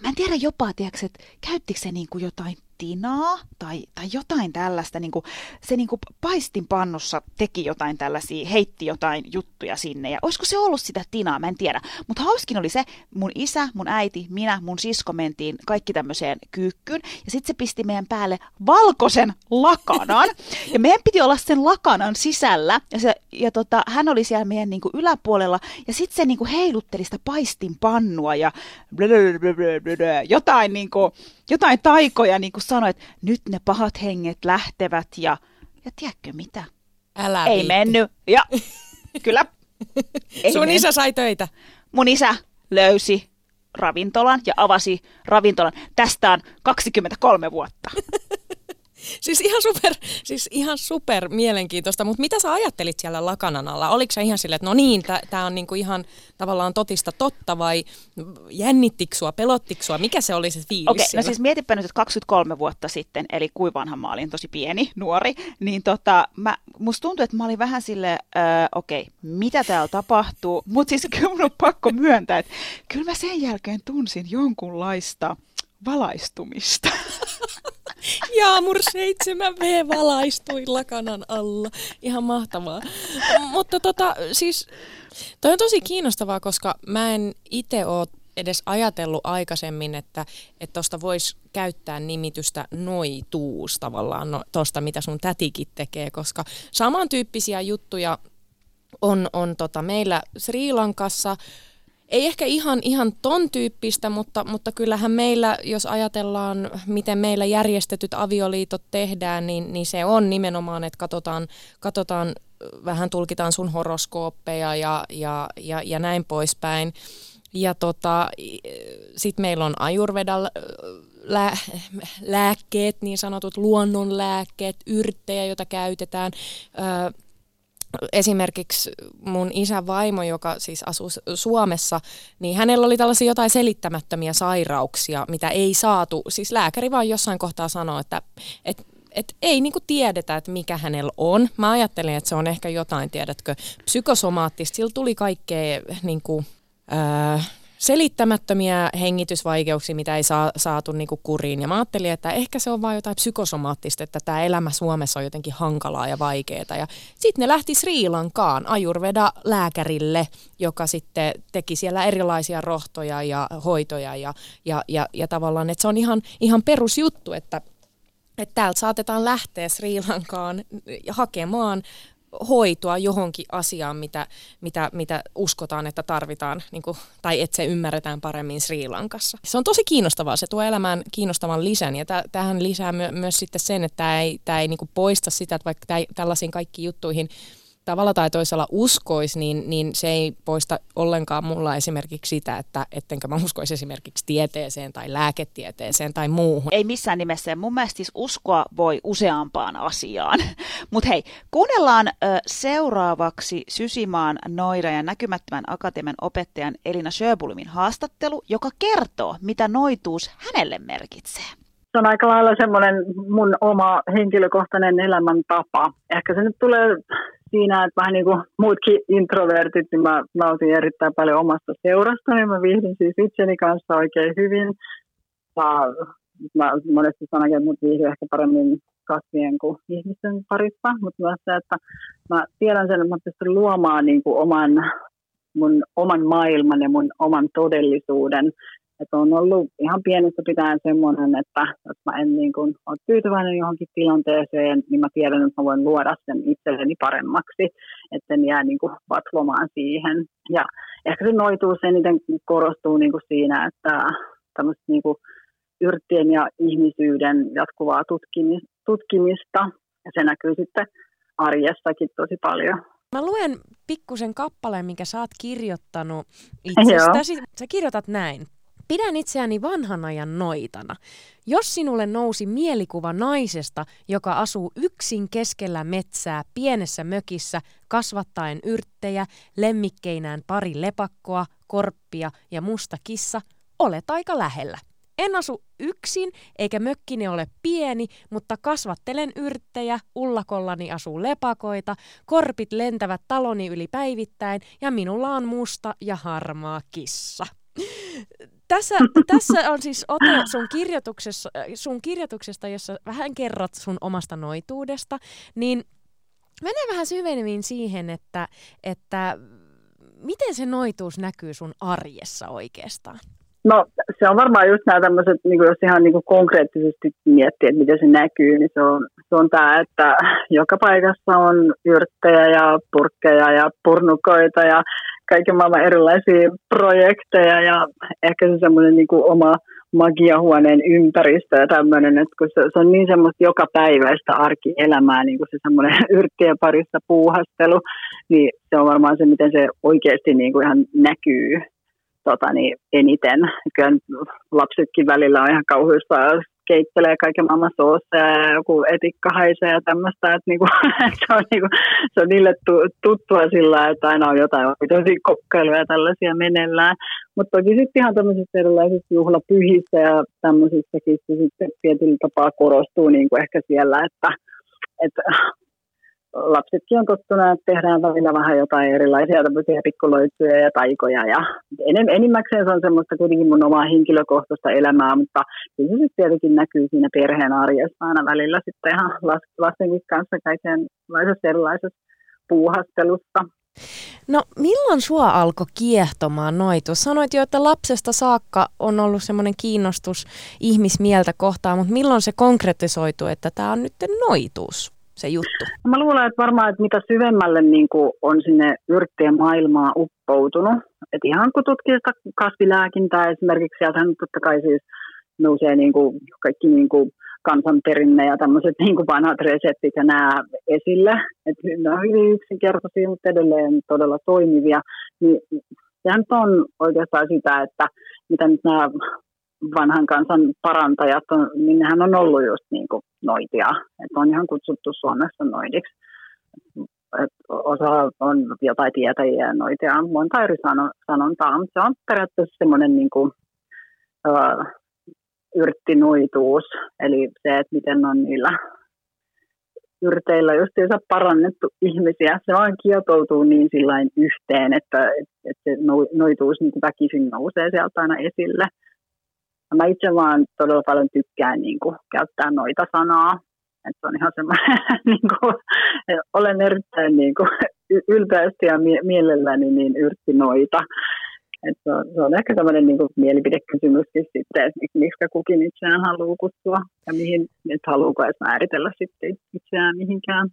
mä en tiedä jopa, tiedätkö, että käyttikö se niin kuin jotain tinaa tai, tai jotain tällaista. Niin kuin, se niin kuin paistinpannussa teki jotain tällaisia, heitti jotain juttuja sinne. Ja olisiko se ollut sitä tinaa, mä en tiedä. Mutta hauskin oli se, mun isä, mun äiti, minä, mun sisko mentiin kaikki tämmöiseen kyykkyyn. Ja sitten se pisti meidän päälle valkoisen lakanan. Ja meidän piti olla sen lakanan sisällä. Ja, se, ja tota, hän oli siellä meidän niin kuin yläpuolella. Ja sitten se niin kuin heilutteli sitä paistinpannua ja jotain, niin kuin, jotain taikoja niin kuin sanoi, että nyt ne pahat henget lähtevät ja, ja tiedätkö mitä? Älä Ei viitti. mennyt. Ja kyllä. Ei Sun mennyt. isä sai töitä. Mun isä löysi ravintolan ja avasi ravintolan. Tästä on 23 vuotta. Siis ihan super, siis ihan super mielenkiintoista, mutta mitä sä ajattelit siellä lakanan alla? Oliko se ihan silleen, että no niin, tämä on niinku ihan tavallaan totista totta vai jännittikö sua, pelottikö sua? Mikä se oli se fiilis Okei, okay, no siis mietipä nyt, että 23 vuotta sitten, eli kuin vanha mä olin, tosi pieni, nuori, niin tota, mä, musta tuntui, että mä olin vähän silleen, okei, okay, mitä täällä tapahtuu? Mutta siis kyllä mun on pakko myöntää, että kyllä mä sen jälkeen tunsin jonkunlaista valaistumista. Jaamur 7V valaistui lakanan alla. Ihan mahtavaa. Mutta tota, siis toi on tosi kiinnostavaa, koska mä en itse ole edes ajatellut aikaisemmin, että tuosta voisi käyttää nimitystä noituus tavallaan no, tuosta, mitä sun tätikin tekee, koska samantyyppisiä juttuja on, on tota meillä Sri Lankassa ei ehkä ihan, ihan ton tyyppistä, mutta, mutta kyllähän meillä, jos ajatellaan, miten meillä järjestetyt avioliitot tehdään, niin, niin se on nimenomaan, että katsotaan, katsotaan vähän tulkitaan sun horoskooppeja ja, ja, ja, ja näin poispäin. Ja tota, sitten meillä on ajurvedal lää, lääkkeet, niin sanotut luonnonlääkkeet, yrttejä, joita käytetään. Ö, esimerkiksi mun isän vaimo, joka siis asuu Suomessa, niin hänellä oli tällaisia jotain selittämättömiä sairauksia, mitä ei saatu. Siis lääkäri vaan jossain kohtaa sanoi, että, että et ei niinku tiedetä, että mikä hänellä on. Mä ajattelin, että se on ehkä jotain, tiedätkö, psykosomaattista. Sillä tuli kaikkea niinku, öö, selittämättömiä hengitysvaikeuksia, mitä ei saa, saatu niinku kuriin. Ja mä ajattelin, että ehkä se on vain jotain psykosomaattista, että tämä elämä Suomessa on jotenkin hankalaa ja vaikeaa. Ja sitten ne lähti Sri Lankaan Ajurveda-lääkärille, joka sitten teki siellä erilaisia rohtoja ja hoitoja. Ja, ja, ja, ja tavallaan, että se on ihan, ihan perusjuttu, että että täältä saatetaan lähteä Sri Lankaan hakemaan hoitoa johonkin asiaan, mitä, mitä, mitä uskotaan, että tarvitaan, niin kuin, tai että se ymmärretään paremmin Sri Lankassa. Se on tosi kiinnostavaa, se tuo elämään kiinnostavan lisän, ja tähän lisää my, myös sitten sen, että tämä ei, tämä ei niin kuin poista sitä, että vaikka tämä ei, tällaisiin kaikkiin juttuihin tavalla tai toisella uskoisi, niin, niin se ei poista ollenkaan mulla esimerkiksi sitä, että ettenkö mä uskoisi esimerkiksi tieteeseen tai lääketieteeseen tai muuhun. Ei missään nimessä. Mun mielestä siis uskoa voi useampaan asiaan. Mutta hei, kuunnellaan ö, seuraavaksi Sysimaan Noida ja näkymättömän akatemian opettajan Elina Sjöbulimin haastattelu, joka kertoo, mitä noituus hänelle merkitsee se on aika lailla semmoinen mun oma henkilökohtainen elämäntapa. Ehkä se nyt tulee siinä, että vähän niin kuin muutkin introvertit, niin mä nautin erittäin paljon omasta seurasta, niin mä viihdyn siis itseni kanssa oikein hyvin. Ja mä monesti sanon, että mut viihdyn ehkä paremmin kasvien kuin ihmisten parissa, mutta myös se, että mä tiedän sen, että mä pystyn luomaan niin kuin oman, mun oman maailman ja mun oman todellisuuden että on ollut ihan pienestä pitäen semmoinen, että jos mä en niin kuin ole tyytyväinen johonkin tilanteeseen, niin mä tiedän, että mä voin luoda sen itselleni paremmaksi, että en jää niin kuin vatvomaan siihen. Ja ehkä se noituus eniten korostuu niin kuin siinä, että tämmöistä niin kuin yrttien ja ihmisyyden jatkuvaa tutkimista, ja se näkyy sitten arjessakin tosi paljon. Mä luen pikkusen kappaleen, minkä sä oot kirjoittanut itsestäsi. Joo. Sä kirjoitat näin. Pidän itseäni vanhan ajan noitana. Jos sinulle nousi mielikuva naisesta, joka asuu yksin keskellä metsää pienessä mökissä, kasvattaen yrttejä, lemmikkeinään pari lepakkoa, korppia ja musta kissa, olet aika lähellä. En asu yksin, eikä mökkini ole pieni, mutta kasvattelen yrttejä, ullakollani asuu lepakoita, korpit lentävät taloni yli päivittäin ja minulla on musta ja harmaa kissa tässä, tässä on siis ote sun, kirjoituksessa, sun kirjoituksesta, jossa vähän kerrot sun omasta noituudesta, niin mennään vähän syvemmin siihen, että, että miten se noituus näkyy sun arjessa oikeastaan? No se on varmaan just nämä tämmöiset, niin jos ihan niin konkreettisesti miettii, että miten se näkyy, niin se on, se on tämä, että joka paikassa on yrttejä ja purkkeja ja purnukoita ja kaiken maailman erilaisia projekteja ja ehkä se semmoinen niin kuin oma magiahuoneen ympäristö ja tämmöinen, että kun se, se on niin semmoista joka päiväistä arkielämää, niin kuin se semmoinen yrttien parissa puuhastelu, niin se on varmaan se, miten se oikeasti niin kuin ihan näkyy tota, niin eniten. Kyllä lapsetkin välillä on ihan kauhuista keittelee kaiken maailman soosseja ja joku etikka haisee ja tämmöistä, että niinku, että se, on niinku, se on niille tuttua sillä, että aina on jotain tosi kokkailuja ja tällaisia meneillään. Mutta toki sitten ihan tämmöisissä erilaisissa juhlapyhissä ja tämmöisissäkin se sitten tietyllä tapaa korostuu niinku ehkä siellä, että, että lapsetkin on tottuneet, että tehdään välillä vähän jotain erilaisia tämmöisiä pikkuloitsuja ja taikoja. Ja enimmäkseen se on semmoista kuitenkin mun omaa henkilökohtaista elämää, mutta kyllä se tietenkin näkyy siinä perheen arjessa aina välillä sitten ihan lastenkin kanssa kaikenlaisessa erilaisessa puuhastelussa. No milloin sua alkoi kiehtomaan noitus? Sanoit jo, että lapsesta saakka on ollut semmoinen kiinnostus ihmismieltä kohtaan, mutta milloin se konkretisoitu, että tämä on nyt noitus? Se juttu? Mä luulen, että varmaan, että mitä syvemmälle niin kuin on sinne yrttien maailmaa uppoutunut, että ihan kun tutkii sitä kasvilääkintää esimerkiksi, sieltähän totta kai siis nousee niin kuin kaikki niin kuin kansanperinne ja tämmöiset niin kuin vanhat reseptit ja nämä esille. Että ne on hyvin yksinkertaisia, mutta edelleen todella toimivia. Niin sehän on oikeastaan sitä, että mitä nyt nämä vanhan kansan parantajat, on, niin nehän on ollut just niin kuin noitia. Että on ihan kutsuttu Suomessa noidiksi. Et osa on jotain tietäjiä ja noitia, monta eri sanontaa, mutta se on periaatteessa semmoinen niin kuin, uh, yrttinuituus, eli se, että miten on niillä yrteillä justiinsa parannettu ihmisiä. Se vaan kietoutuu niin sillain yhteen, että, että se noituus niin väkisin nousee sieltä aina esille. Mä itse vaan todella paljon tykkään niin kuin, käyttää noita sanaa. Että on ihan semmoinen, niin kuin, olen erittäin niin kuin, ylpeästi ja mielelläni niin yrttinoita. Et se, on, se on ehkä tämmöinen niin kuin mielipidekysymyskin sitten, että miksi kukin itseään haluaa kutsua ja mihin nyt haluuko edes määritellä sitten itseään mihinkään.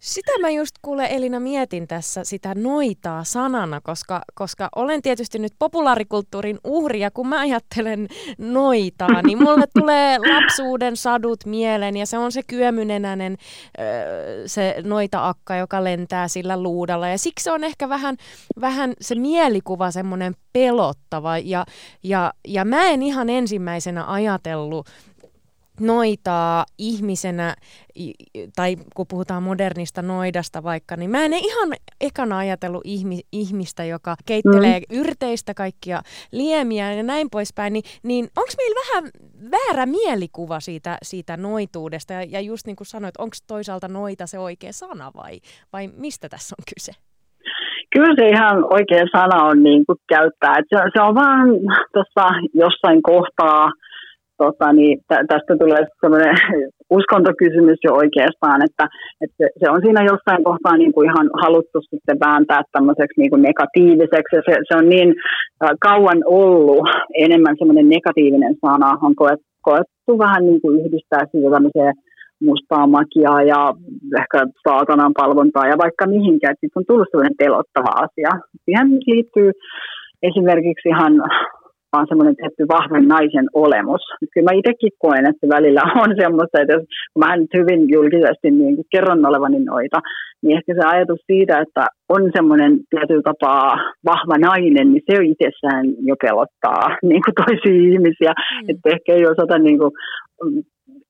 Sitä mä just kuule Elina mietin tässä sitä noitaa sanana, koska, koska olen tietysti nyt populaarikulttuurin uhri ja kun mä ajattelen noitaa, niin mulle tulee lapsuuden sadut mieleen ja se on se kyömynenäinen se noita-akka, joka lentää sillä luudalla. Ja siksi on ehkä vähän, vähän se mielikuva semmoinen pelottava. Ja, ja, ja mä en ihan ensimmäisenä ajatellut noitaa ihmisenä, tai kun puhutaan modernista noidasta vaikka, niin mä en ihan ekana ajatellut ihmi, ihmistä, joka keittelee mm. yrteistä kaikkia liemiä ja näin poispäin, niin, niin onko meillä vähän väärä mielikuva siitä, siitä noituudesta? Ja, ja just niin kuin sanoit, onko toisaalta noita se oikea sana vai, vai mistä tässä on kyse? Kyllä se ihan oikea sana on niin kuin käyttää. Et se, se on vaan tuossa jossain kohtaa – tota, niin tä, tästä tulee sellainen uskontokysymys jo oikeastaan, että, että se, se on siinä jossain kohtaa niin kuin ihan haluttu sitten vääntää tämmöiseksi niin kuin negatiiviseksi. Se, se on niin äh, kauan ollut enemmän semmoinen negatiivinen sana, on koettu, koettu vähän niin kuin yhdistää siitä tämmöiseen mustaa magiaa ja ehkä saatanan palvontaa ja vaikka mihinkään. Sitten on tullut sellainen pelottava asia. Siihen liittyy esimerkiksi ihan vaan semmoinen tietty vahvan naisen olemus. Kyllä mä itsekin koen, että välillä on semmoista, että jos mä nyt hyvin julkisesti niin kerron olevani noita, niin ehkä se ajatus siitä, että on semmoinen tietyllä tapaa vahva nainen, niin se jo itsessään jo pelottaa niin kuin toisia ihmisiä. Mm. Että ehkä ei osata niin kuin,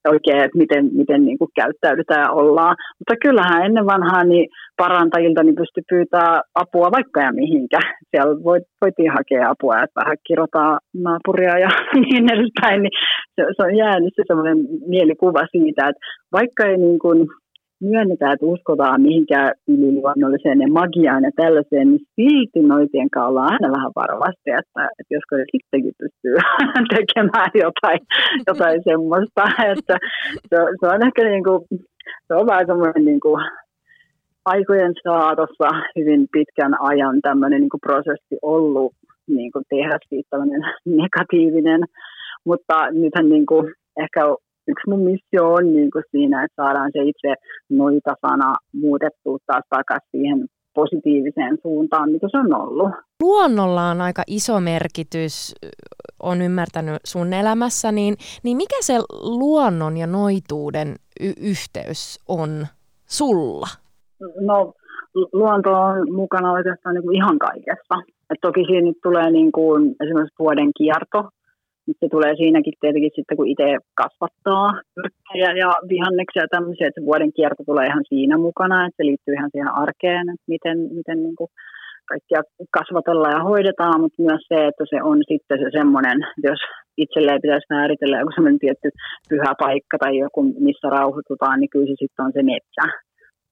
oikein, että miten, miten niin kuin käyttäydytään ja ollaan. Mutta kyllähän ennen vanhaa niin parantajilta niin pystyi pyytää apua vaikka ja mihinkä. Siellä voit, voitiin hakea apua, että vähän kirotaan naapuria ja niin edespäin. Niin se, se on jäänyt se sellainen mielikuva siitä, että vaikka ei niin kuin myönnetään, että uskotaan mihinkään yliluonnolliseen ja magiaan ja tällaiseen, niin silti noitien kanssa ollaan aina vähän varovasti, että, että josko ne sittenkin pystyy tekemään jotain, jotain semmoista. Että se, se on ehkä niin kuin, se on vähän semmoinen niin kuin aikojen saatossa hyvin pitkän ajan tämmöinen niin kuin prosessi ollut niin kuin tehdä siitä negatiivinen, mutta nythän niin kuin ehkä yksi mun missio on niin kuin siinä, että saadaan se itse noita-sana muutettua taas takaisin siihen positiiviseen suuntaan, mitä se on ollut. Luonnolla on aika iso merkitys, on ymmärtänyt sun elämässä, niin, niin mikä se luonnon ja noituuden y- yhteys on sulla? No luonto on mukana oikeastaan niin kuin ihan kaikessa. Et toki siinä nyt tulee niin kuin esimerkiksi vuoden kierto, se tulee siinäkin tietenkin sitten, kun itse kasvattaa yrttejä ja vihanneksia ja tämmöisiä, että se vuoden kierto tulee ihan siinä mukana, että se liittyy ihan siihen arkeen, että miten, miten niin kuin kaikkia kasvatellaan ja hoidetaan, mutta myös se, että se on sitten se semmoinen, jos itselleen pitäisi määritellä joku semmoinen tietty pyhä paikka tai joku, missä rauhoitutaan, niin kyllä se sitten on se metsä.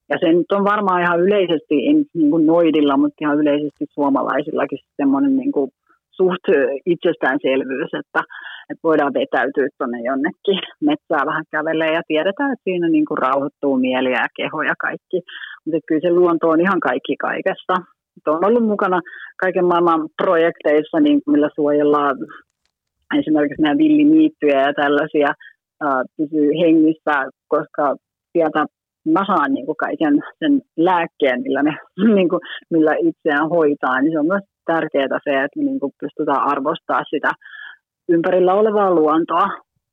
Ja se nyt on varmaan ihan yleisesti, en niin kuin noidilla, mutta ihan yleisesti suomalaisillakin semmoinen niin kuin suht itsestäänselvyys, että, että voidaan vetäytyä tuonne jonnekin metsää vähän kävelee ja tiedetään, että siinä niin kuin rauhoittuu mieli ja keho ja kaikki. Mutta kyllä se luonto on ihan kaikki kaikessa. on ollut mukana kaiken maailman projekteissa, niin millä suojellaan esimerkiksi nämä villiniittyjä ja tällaisia äh, pysyy hengissä, koska sieltä mä saan niin kuin kaiken sen lääkkeen, millä, ne, niin kuin, millä itseään hoitaa, niin se on myös tärkeää se, että me niin kuin pystytään arvostaa sitä ympärillä olevaa luontoa,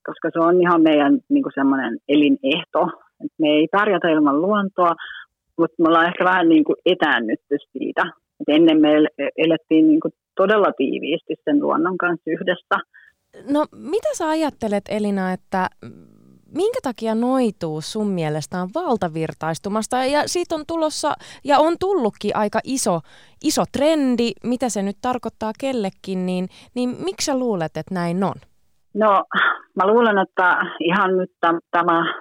koska se on ihan meidän niin semmoinen elinehto. Et me ei pärjätä ilman luontoa, mutta me ollaan ehkä vähän niin kuin etäännytty siitä. Et ennen me elettiin niin kuin todella tiiviisti sen luonnon kanssa yhdessä. No mitä sä ajattelet Elina, että minkä takia noituus sun mielestä on valtavirtaistumasta ja siitä on tulossa ja on tullutkin aika iso, iso trendi, mitä se nyt tarkoittaa kellekin, niin, niin miksi sä luulet, että näin on? No mä luulen, että ihan nyt tämä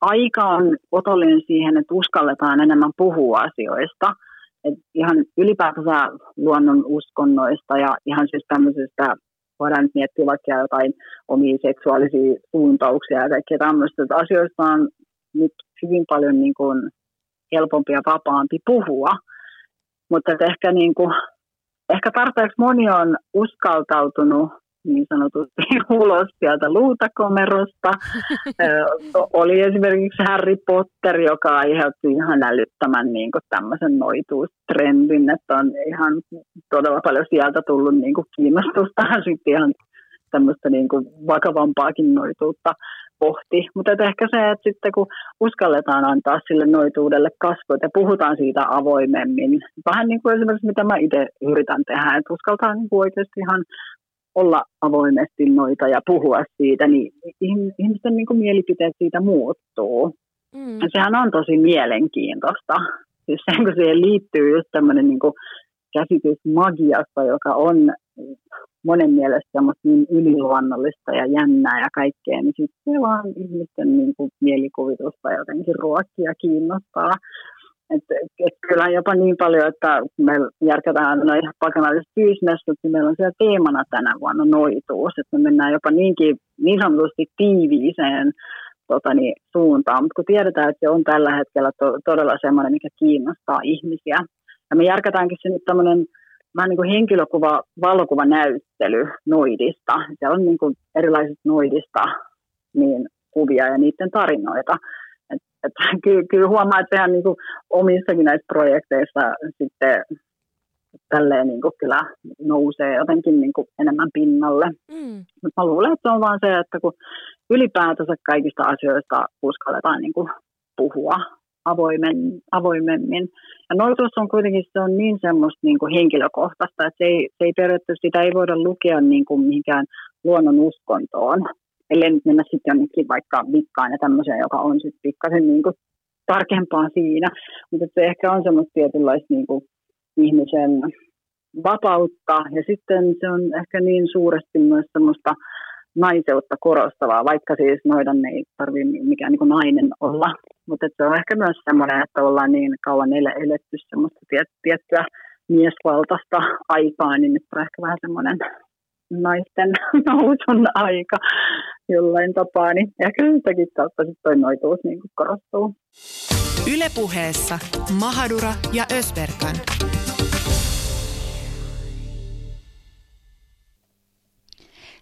aika on otollinen siihen, että uskalletaan enemmän puhua asioista. Et ihan ylipäätänsä luonnon uskonnoista ja ihan siis tämmöisestä voidaan nyt miettiä vaikka jotain omia seksuaalisia suuntauksia ja kaikkea tämmöistä. Että asioista on nyt hyvin paljon niin kuin helpompi ja vapaampi puhua. Mutta ehkä, niin kuin, ehkä tarpeeksi moni on uskaltautunut niin sanotusti ulos sieltä luutakomerosta. oli esimerkiksi Harry Potter, joka aiheutti ihan älyttömän niin kuin tämmöisen noituustrendin, että on ihan todella paljon sieltä tullut niin kuin kiinnostusta sitten ihan tämmöistä niin kuin vakavampaakin noituutta pohti. Mutta ehkä se, että sitten kun uskalletaan antaa sille noituudelle kasvot ja puhutaan siitä avoimemmin, vähän niin kuin esimerkiksi mitä mä itse yritän tehdä, että uskaltaa niin kuin oikeasti ihan olla avoimesti noita ja puhua siitä, niin ihmisten niin kuin mielipiteet siitä muuttuu. Mm. Sehän on tosi mielenkiintoista. Siis se, kun siihen liittyy just tämmöinen niin käsitys magiasta, joka on monen mielestä semmoista niin yliluonnollista ja jännää ja kaikkea, niin sitten se vaan ihmisten niin kuin mielikuvitusta jotenkin ruokkia kiinnostaa. Et, et kyllä jopa niin paljon, että me järkätään noin pakanalliset syysmessut, niin meillä on siellä teemana tänä vuonna noituus, että me mennään jopa niinkin niin sanotusti tiiviiseen tota niin, suuntaan, mutta kun tiedetään, että se on tällä hetkellä to, todella semmoinen, mikä kiinnostaa ihmisiä. Ja me järkätäänkin se nyt tämmöinen vähän niin kuin henkilökuva, valokuvanäyttely noidista. Siellä on niin kuin erilaiset noidista niin kuvia ja niiden tarinoita. Että kyllä, kyllä huomaa, että sehän niin kuin omissakin näissä projekteissa sitten tälleen niin kuin kyllä nousee jotenkin niin kuin enemmän pinnalle. Mm. Mutta mä luulen, että se on vaan se, että kun ylipäätänsä kaikista asioista uskalletaan niin kuin puhua avoimen, avoimemmin. Ja noitus on kuitenkin se on niin semmoista niin kuin henkilökohtaista, että se ei, se ei periaatteessa sitä ei voida lukea niin kuin mihinkään luonnon uskontoon ellei nyt mennä sitten jonnekin vaikka vikkaan ja tämmöiseen, joka on sitten pikkasen niin kuin tarkempaa siinä. Mutta se ehkä on semmoista tietynlaista niin kuin ihmisen vapautta ja sitten se on ehkä niin suuresti myös semmoista naiseutta korostavaa, vaikka siis noidan ei tarvitse mikään niin kuin nainen olla. Mutta se on ehkä myös semmoinen, että ollaan niin kauan eletty semmoista tiettyä miesvaltaista aikaa, niin nyt on ehkä vähän semmoinen naisten nousun aika jollain tapaa, niin ehkä sitäkin kautta sitten noituus niin korostuu. Ylepuheessa Mahadura ja Ösberkan.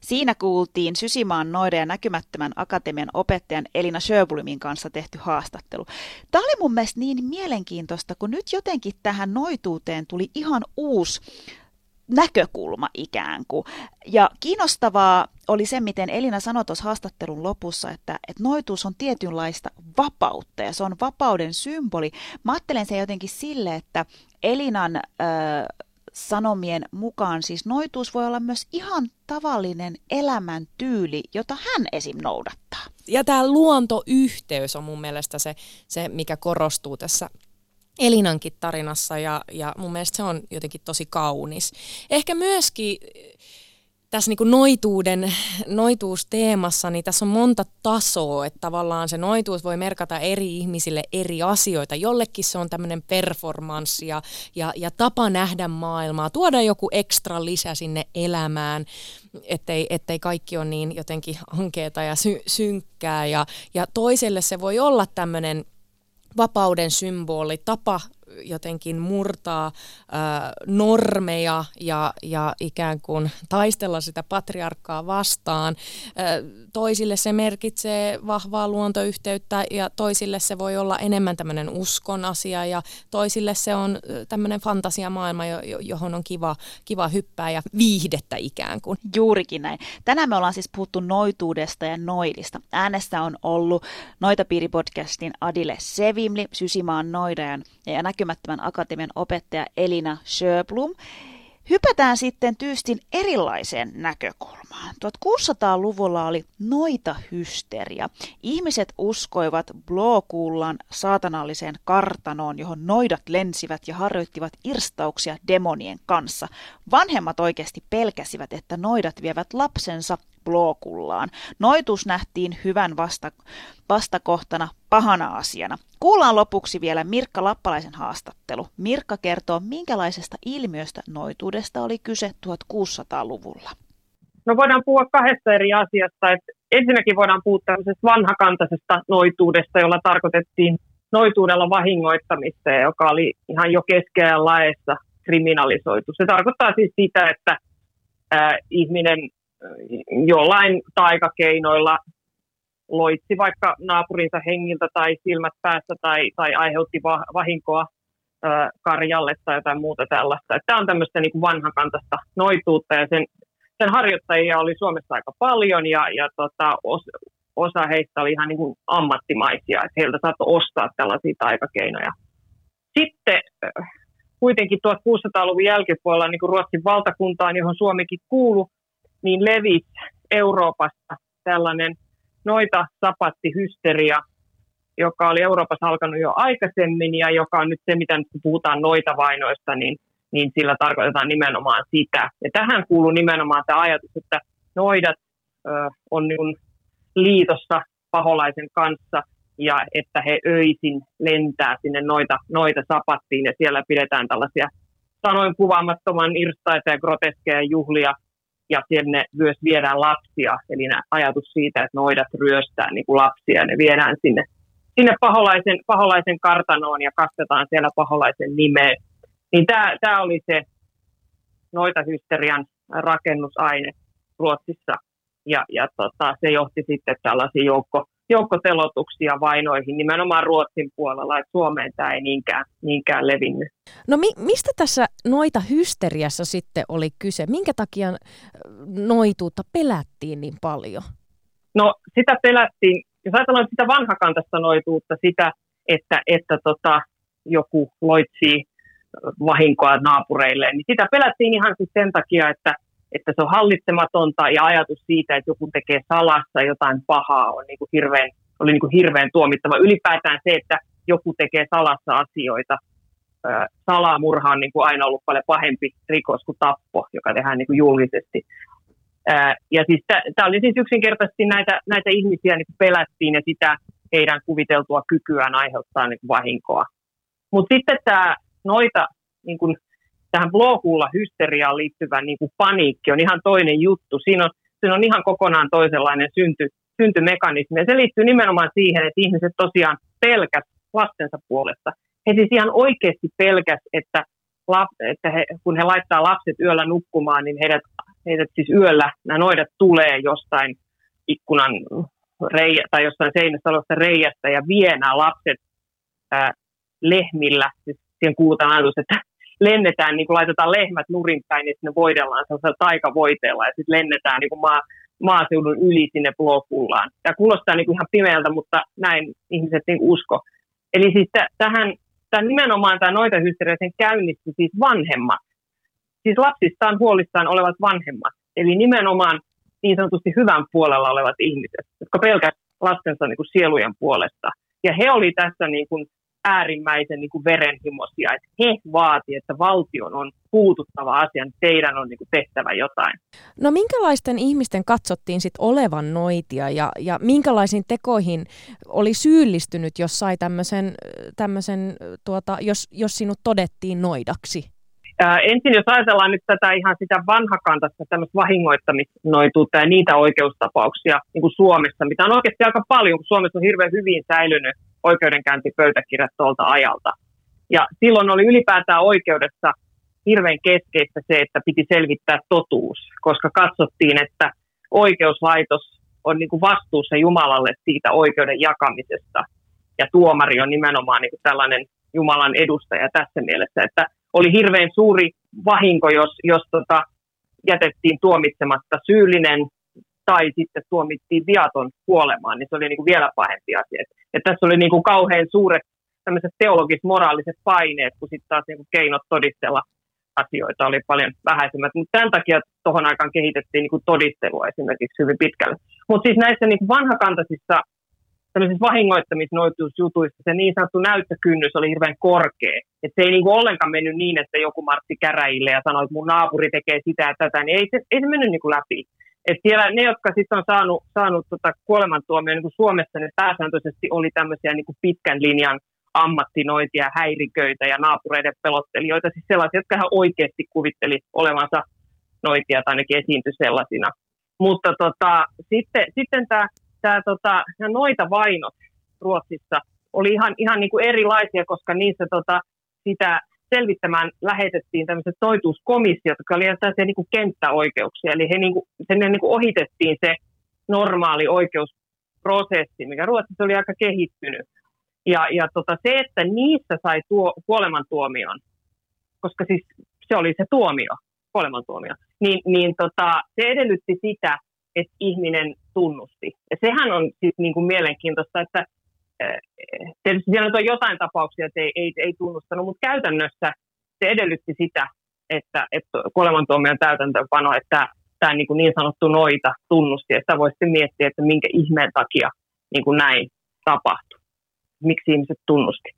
Siinä kuultiin Sysimaan noiden ja näkymättömän akatemian opettajan Elina Sjöblumin kanssa tehty haastattelu. Tämä oli mun mielestä niin mielenkiintoista, kun nyt jotenkin tähän noituuteen tuli ihan uusi näkökulma ikään kuin. Ja kiinnostavaa oli se, miten Elina sanoi tuossa haastattelun lopussa, että, että noituus on tietynlaista vapautta ja se on vapauden symboli. Mä ajattelen se jotenkin sille, että Elinan äh, sanomien mukaan siis noituus voi olla myös ihan tavallinen elämäntyyli, jota hän esim. noudattaa. Ja tämä luontoyhteys on mun mielestä se, se mikä korostuu tässä Elinankin tarinassa ja, ja mun mielestä se on jotenkin tosi kaunis. Ehkä myöskin eh, tässä niin noituuden, noituusteemassa, niin tässä on monta tasoa, että tavallaan se noituus voi merkata eri ihmisille eri asioita. Jollekin se on tämmöinen performanssi ja, ja, ja tapa nähdä maailmaa, tuoda joku ekstra lisä sinne elämään, ettei, ettei kaikki ole niin jotenkin ankeeta ja sy- synkkää. Ja, ja toiselle se voi olla tämmöinen vapauden symboli, tapa jotenkin murtaa äh, normeja ja, ja ikään kuin taistella sitä patriarkkaa vastaan. Äh, toisille se merkitsee vahvaa luontoyhteyttä ja toisille se voi olla enemmän tämmöinen uskon asia ja toisille se on tämmöinen fantasiamaailma, johon on kiva, kiva hyppää ja viihdettä ikään kuin. Juurikin näin. Tänään me ollaan siis puhuttu noituudesta ja noidista. Äänessä on ollut Noitapiiri-podcastin Adile Sevimli, Sysimaan noidajan ja näkymättömän akatemian opettaja Elina Sjöblom. Hypätään sitten tyystin erilaiseen näkökulmaan. 1600-luvulla oli noita hysteria. Ihmiset uskoivat Blåkullan saatanalliseen kartanoon, johon noidat lensivät ja harjoittivat irstauksia demonien kanssa. Vanhemmat oikeasti pelkäsivät, että noidat vievät lapsensa Blåkullaan. Noitus nähtiin hyvän vasta, vastakohtana pahana asiana. Kuullaan lopuksi vielä Mirkka Lappalaisen haastattelu. Mirkka kertoo, minkälaisesta ilmiöstä noituudesta oli kyse 1600-luvulla. No voidaan puhua kahdesta eri asiasta. Et ensinnäkin voidaan puhua tämmöisestä vanhakantaisesta noituudesta, jolla tarkoitettiin noituudella vahingoittamista, joka oli ihan jo keskeään laeessa kriminalisoitu. Se tarkoittaa siis sitä, että ää, ihminen jollain taikakeinoilla loitsi vaikka naapurinsa hengiltä tai silmät päässä tai, tai aiheutti va- vahinkoa karjalle tai jotain muuta tällaista. Tämä on tämmöistä niin vanhakantaista noituutta ja sen, sen harjoittajia oli Suomessa aika paljon ja, ja tota, os, osa heistä oli ihan niin kuin ammattimaisia, että heiltä saattoi ostaa tällaisia taikakeinoja. Sitten kuitenkin 1600-luvun jälkipuolella niin kuin Ruotsin valtakuntaan, johon Suomikin kuului, niin levisi Euroopassa tällainen noita sapatti hysteria, joka oli Euroopassa alkanut jo aikaisemmin ja joka on nyt se, mitä nyt puhutaan noita vainoista, niin, niin sillä tarkoitetaan nimenomaan sitä. Ja tähän kuuluu nimenomaan tämä ajatus, että noidat ö, on niin liitossa paholaisen kanssa ja että he öisin lentää sinne noita, noita sapattiin ja siellä pidetään tällaisia sanoin kuvaamattoman irstaita ja groteskeja juhlia ja sinne myös viedään lapsia. Eli ajatus siitä, että noidat ryöstää niin kuin lapsia ne viedään sinne, sinne paholaisen, paholaisen kartanoon ja kastetaan siellä paholaisen nimeen. Niin tämä, tämä oli se noita-hysterian rakennusaine Ruotsissa. Ja, ja tota, se johti sitten tällaisiin joukko, joukkotelotuksia vainoihin nimenomaan Ruotsin puolella, että Suomeen tämä ei niinkään, niinkään levinnyt. No mi- mistä tässä noita hysteriassa sitten oli kyse? Minkä takia äh, noituutta pelättiin niin paljon? No sitä pelättiin, jos ajatellaan sitä vanhakantaista noituutta, sitä, että, että tota, joku loitsii vahinkoa naapureille, niin sitä pelättiin ihan siis sen takia, että että se on hallitsematonta ja ajatus siitä, että joku tekee salassa jotain pahaa on niin kuin hirveän, oli niin kuin hirveän tuomittava. Ylipäätään se, että joku tekee salassa asioita. Salamurha on niin kuin aina ollut paljon pahempi rikos kuin tappo, joka tehdään niin kuin julkisesti. Ja siis tämä oli siis yksinkertaisesti näitä, näitä ihmisiä niin pelättiin ja sitä heidän kuviteltua kykyään aiheuttaa niin vahinkoa. Mutta sitten tämä noita niin kuin tähän blogkuulla hysteriaan liittyvä niin kuin paniikki on ihan toinen juttu. Siinä on, siinä on ihan kokonaan toisenlainen synty, syntymekanismi. Ja se liittyy nimenomaan siihen, että ihmiset tosiaan pelkäs lastensa puolesta. He siis ihan oikeasti pelkäs, että, lap, että he, kun he laittaa lapset yöllä nukkumaan, niin heidät, heidät siis yöllä, nämä noidat tulee jostain ikkunan reijä, tai jostain seinästä reijästä ja vie nämä lapset ää, lehmillä. Siis siihen kuulutaan ajatus, että lennetään, niin kuin laitetaan lehmät nurin päin, niin sinne voidellaan sellaisella taikavoiteella ja sitten lennetään niin kuin maa, maaseudun yli sinne Blokullaan. Tämä kuulostaa niin kuin ihan pimeältä, mutta näin ihmiset niin usko. Eli siis tähän, tämän nimenomaan tämä noita sen käynnisti siis vanhemmat. Siis lapsistaan huolissaan olevat vanhemmat. Eli nimenomaan niin sanotusti hyvän puolella olevat ihmiset, jotka pelkät lastensa niin kuin sielujen puolesta. Ja he oli tässä niin kuin äärimmäisen niin kuin verenhimoisia, että he vaativat, että valtion on puututtava asian, teidän on niin kuin tehtävä jotain. No minkälaisten ihmisten katsottiin sit olevan noitia ja, ja minkälaisiin tekoihin oli syyllistynyt, jos sai tämmöisen, tämmöisen tuota, jos, jos sinut todettiin noidaksi? Ää, ensin jos ajatellaan nyt tätä ihan sitä vanhakantaista tämmöistä vahingoittamisnoituutta ja niitä oikeustapauksia niin kuin Suomessa, mitä on oikeasti aika paljon, kun Suomessa on hirveän hyvin säilynyt oikeudenkäyntipöytäkirjat tuolta ajalta. Ja silloin oli ylipäätään oikeudessa hirveän keskeistä se, että piti selvittää totuus, koska katsottiin, että oikeuslaitos on niin kuin vastuussa Jumalalle siitä oikeuden jakamisesta. Ja tuomari on nimenomaan niin kuin tällainen Jumalan edustaja tässä mielessä, että oli hirveän suuri vahinko, jos, jos tota, jätettiin tuomitsematta syyllinen tai sitten tuomittiin viaton kuolemaan, niin se oli niin kuin vielä pahempi asia. Et, et tässä oli niin kuin kauhean suuret tämmöiset teologis-moraaliset paineet, kun sitten taas niin kuin keinot todistella asioita oli paljon vähäisemmät. Mutta tämän takia tuohon aikaan kehitettiin niin kuin todistelua esimerkiksi hyvin pitkälle. Mutta siis näissä niin kuin vanhakantaisissa tämmöisissä vahingoittamisnoituusjutuissa se niin sanottu näyttökynnys oli hirveän korkea. Että se ei niin kuin ollenkaan mennyt niin, että joku martti käräjille ja sanoi, että mun naapuri tekee sitä ja tätä, niin ei se, ei se mennyt niin kuin läpi. Et siellä ne, jotka sitten on saanut, saanut tota kuolemantuomioon niin Suomessa, ne pääsääntöisesti oli tämmöisiä niin kuin pitkän linjan ammattinointia, häiriköitä ja naapureiden pelottelijoita, siis sellaisia, jotka hän oikeasti kuvitteli olevansa noitia tai ainakin esiintyi sellaisina. Mutta tota, sitten, sitten tämä tää, tota, noita vainot Ruotsissa oli ihan, ihan niin kuin erilaisia, koska niissä tota, sitä selvittämään lähetettiin tämmöiset toituuskomissiot, jotka olivat tällaisia niin kuin kenttäoikeuksia. Eli he niin kuin, sen niin kuin ohitettiin se normaali oikeusprosessi, mikä Ruotsissa oli aika kehittynyt. Ja, ja tota, se, että niissä sai tuo, kuolemantuomion, koska siis se oli se tuomio, kuolemantuomio, niin, niin tota, se edellytti sitä, että ihminen tunnusti. Ja sehän on siis niin kuin mielenkiintoista, että tietysti siellä on jotain tapauksia, että ei, ei, ei tunnustanut, mutta käytännössä se edellytti sitä, että, että kuolemantuomion täytäntöönpano, että tämä niin, kuin niin sanottu noita tunnusti, että voisi miettiä, että minkä ihmeen takia niin kuin näin tapahtui miksi ihmiset tunnusti.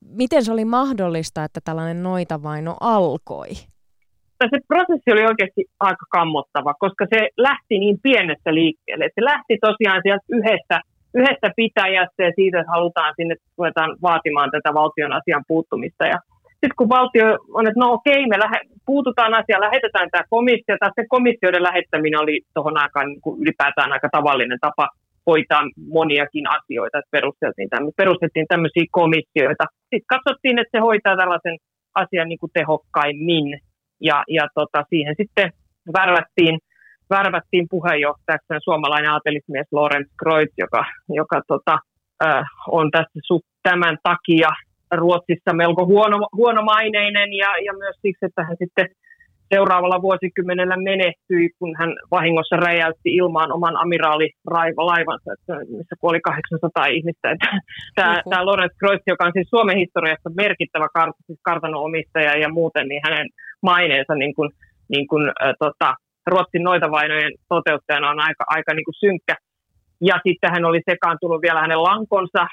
Miten se oli mahdollista, että tällainen noitavaino alkoi? Se prosessi oli oikeasti aika kammottava, koska se lähti niin pienestä liikkeelle. Se lähti tosiaan sieltä yhdestä, yhdestä pitäjästä ja siitä, että halutaan sinne, ruvetaan vaatimaan tätä valtion asian puuttumista. Ja sitten kun valtio on, että no okei, me lähe, puututaan asiaan, lähetetään tämä komissio, tai se komissioiden lähettäminen oli tuohon aikaan niin kuin ylipäätään aika tavallinen tapa hoitaa moniakin asioita, että perusteltiin, tämmö, perustettiin tämmöisiä komissioita. Sitten katsottiin, että se hoitaa tällaisen asian niin kuin tehokkaimmin, ja, ja tota, siihen sitten värvättiin, värvättiin puheenjohtajaksi suomalainen aatelismies Lorenz Kreutz, joka, joka tota, äh, on tässä tämän takia Ruotsissa melko huono, huonomaineinen ja, ja myös siksi, että hän sitten seuraavalla vuosikymmenellä menehtyi, kun hän vahingossa räjäytti ilmaan oman amiraalilaivansa, missä kuoli 800 ihmistä. Tämä, tämä Lorenz Kreutz, joka on siis Suomen historiassa merkittävä kart, siis kartanon-omistaja ja muuten, niin hänen maineensa niin kuin, niin kuin, äh, tota, Ruotsin noitavainojen toteuttajana on aika, aika niin kuin synkkä. Ja sitten hän oli sekaantunut vielä hänen lankonsa,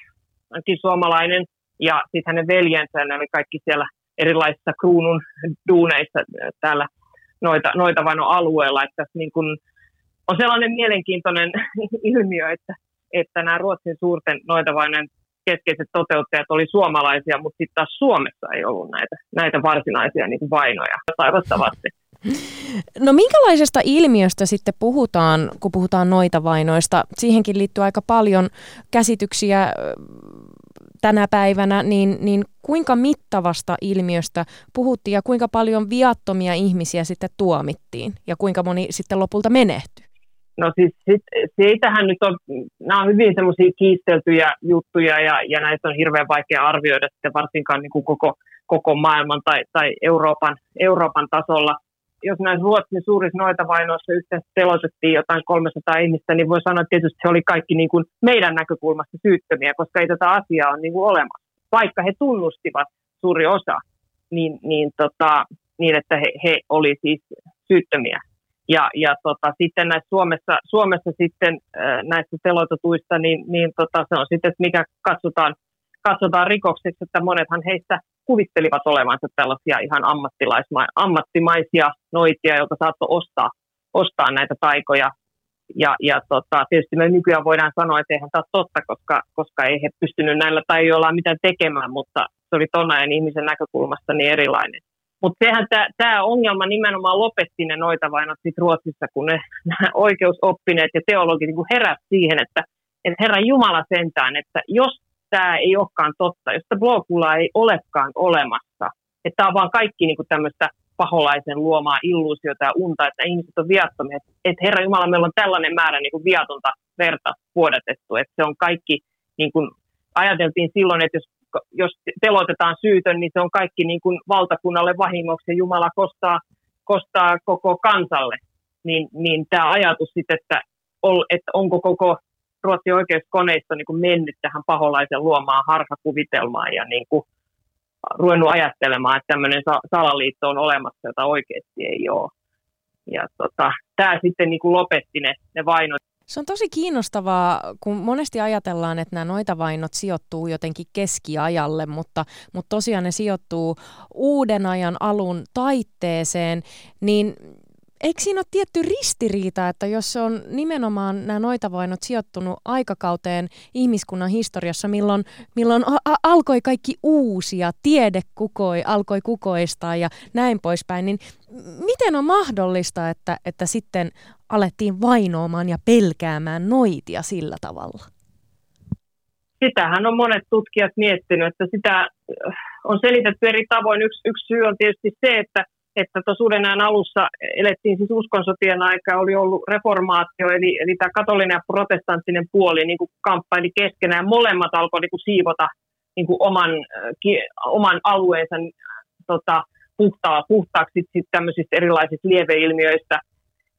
hänkin suomalainen, ja sitten hänen veljensä, ne oli kaikki siellä erilaisissa kruunun duuneissa täällä noita, noita vain alueella, että niin kun on sellainen mielenkiintoinen ilmiö, että, että nämä Ruotsin suurten noitavainen keskeiset toteuttajat oli suomalaisia, mutta sitten taas Suomessa ei ollut näitä, näitä varsinaisia niin vainoja toivottavasti. No minkälaisesta ilmiöstä sitten puhutaan, kun puhutaan noita vainoista? Siihenkin liittyy aika paljon käsityksiä tänä päivänä, niin, niin kuinka mittavasta ilmiöstä puhuttiin ja kuinka paljon viattomia ihmisiä sitten tuomittiin ja kuinka moni sitten lopulta menehtyi? No siis sit, siitähän nyt on, nämä on hyvin semmoisia kiisteltyjä juttuja ja, ja näitä on hirveän vaikea arvioida sitten varsinkaan niin kuin koko, koko maailman tai, tai Euroopan, Euroopan tasolla. Jos näissä Ruotsin suurissa noita vainoissa yhteensä teloitettiin jotain 300 ihmistä, niin voi sanoa, että tietysti se oli kaikki niin kuin meidän näkökulmasta syyttömiä, koska ei tätä asiaa ole niin kuin olemassa vaikka he tunnustivat suuri osa, niin, niin, tota, niin että he, he oli siis syyttömiä. Ja, ja tota, sitten näissä Suomessa, Suomessa sitten äh, näistä teloitetuista, niin, niin tota, se on sitten, että mikä katsotaan, katsotaan rikokseksi, että monethan heistä kuvittelivat olevansa tällaisia ihan ammattimaisia noitia, joita saattoi ostaa, ostaa näitä taikoja ja, ja tota, tietysti me nykyään voidaan sanoa, että eihän tämä ole totta, koska, koska ei he pystynyt näillä tai olla mitään tekemään, mutta se oli ton ajan ihmisen näkökulmasta niin erilainen. Mutta sehän tämä ongelma nimenomaan lopetti ne noita vainot sit Ruotsissa, kun ne oikeusoppineet ja teologit niin heräsivät siihen, että, että Herran Jumala sentään, että jos tämä ei olekaan totta, jos sitä blogulaa ei olekaan olemassa. Että tämä on vaan kaikki niin kuin tämmöistä paholaisen luomaa illuusiota ja unta, että ihmiset on viattomia. Että Herra Jumala, meillä on tällainen määrä niin kuin viatonta verta vuodatettu, että se on kaikki, niin kuin ajateltiin silloin, että jos, jos telotetaan syytön, niin se on kaikki niin kuin valtakunnalle vahingoksi ja Jumala kostaa, kostaa koko kansalle. Niin, niin tämä ajatus sitten, että, että onko koko Ruotsin oikeuskoneisto niin kuin mennyt tähän paholaisen luomaan harhakuvitelmaan ja niin kuin ruvennut ajattelemaan, että tämmöinen salaliitto on olemassa, jota oikeasti ei ole. Ja tota, tämä sitten niin kuin lopetti ne, ne vainot. Se on tosi kiinnostavaa, kun monesti ajatellaan, että nämä noita vainot sijoittuu jotenkin keskiajalle, mutta, mutta tosiaan ne sijoittuu uuden ajan alun taitteeseen, niin eikö siinä ole tietty ristiriita, että jos on nimenomaan nämä noitavainot sijoittunut aikakauteen ihmiskunnan historiassa, milloin, milloin a- a- alkoi kaikki uusia, tiede kukoi, alkoi kukoistaa ja näin poispäin, niin miten on mahdollista, että, että sitten alettiin vainoamaan ja pelkäämään noitia sillä tavalla? Sitähän on monet tutkijat miettinyt, että sitä on selitetty eri tavoin. Yksi, yksi syy on tietysti se, että että tuossa uuden alussa elettiin siis uskonsotien aika, oli ollut reformaatio, eli, eli tämä katolinen ja protestanttinen puoli niin kuin kamppaili keskenään. Molemmat alkoi niin siivota niin kuin oman, ki, oman alueensa tota, puhtaa, puhtaaksi sit tämmöisistä erilaisista lieveilmiöistä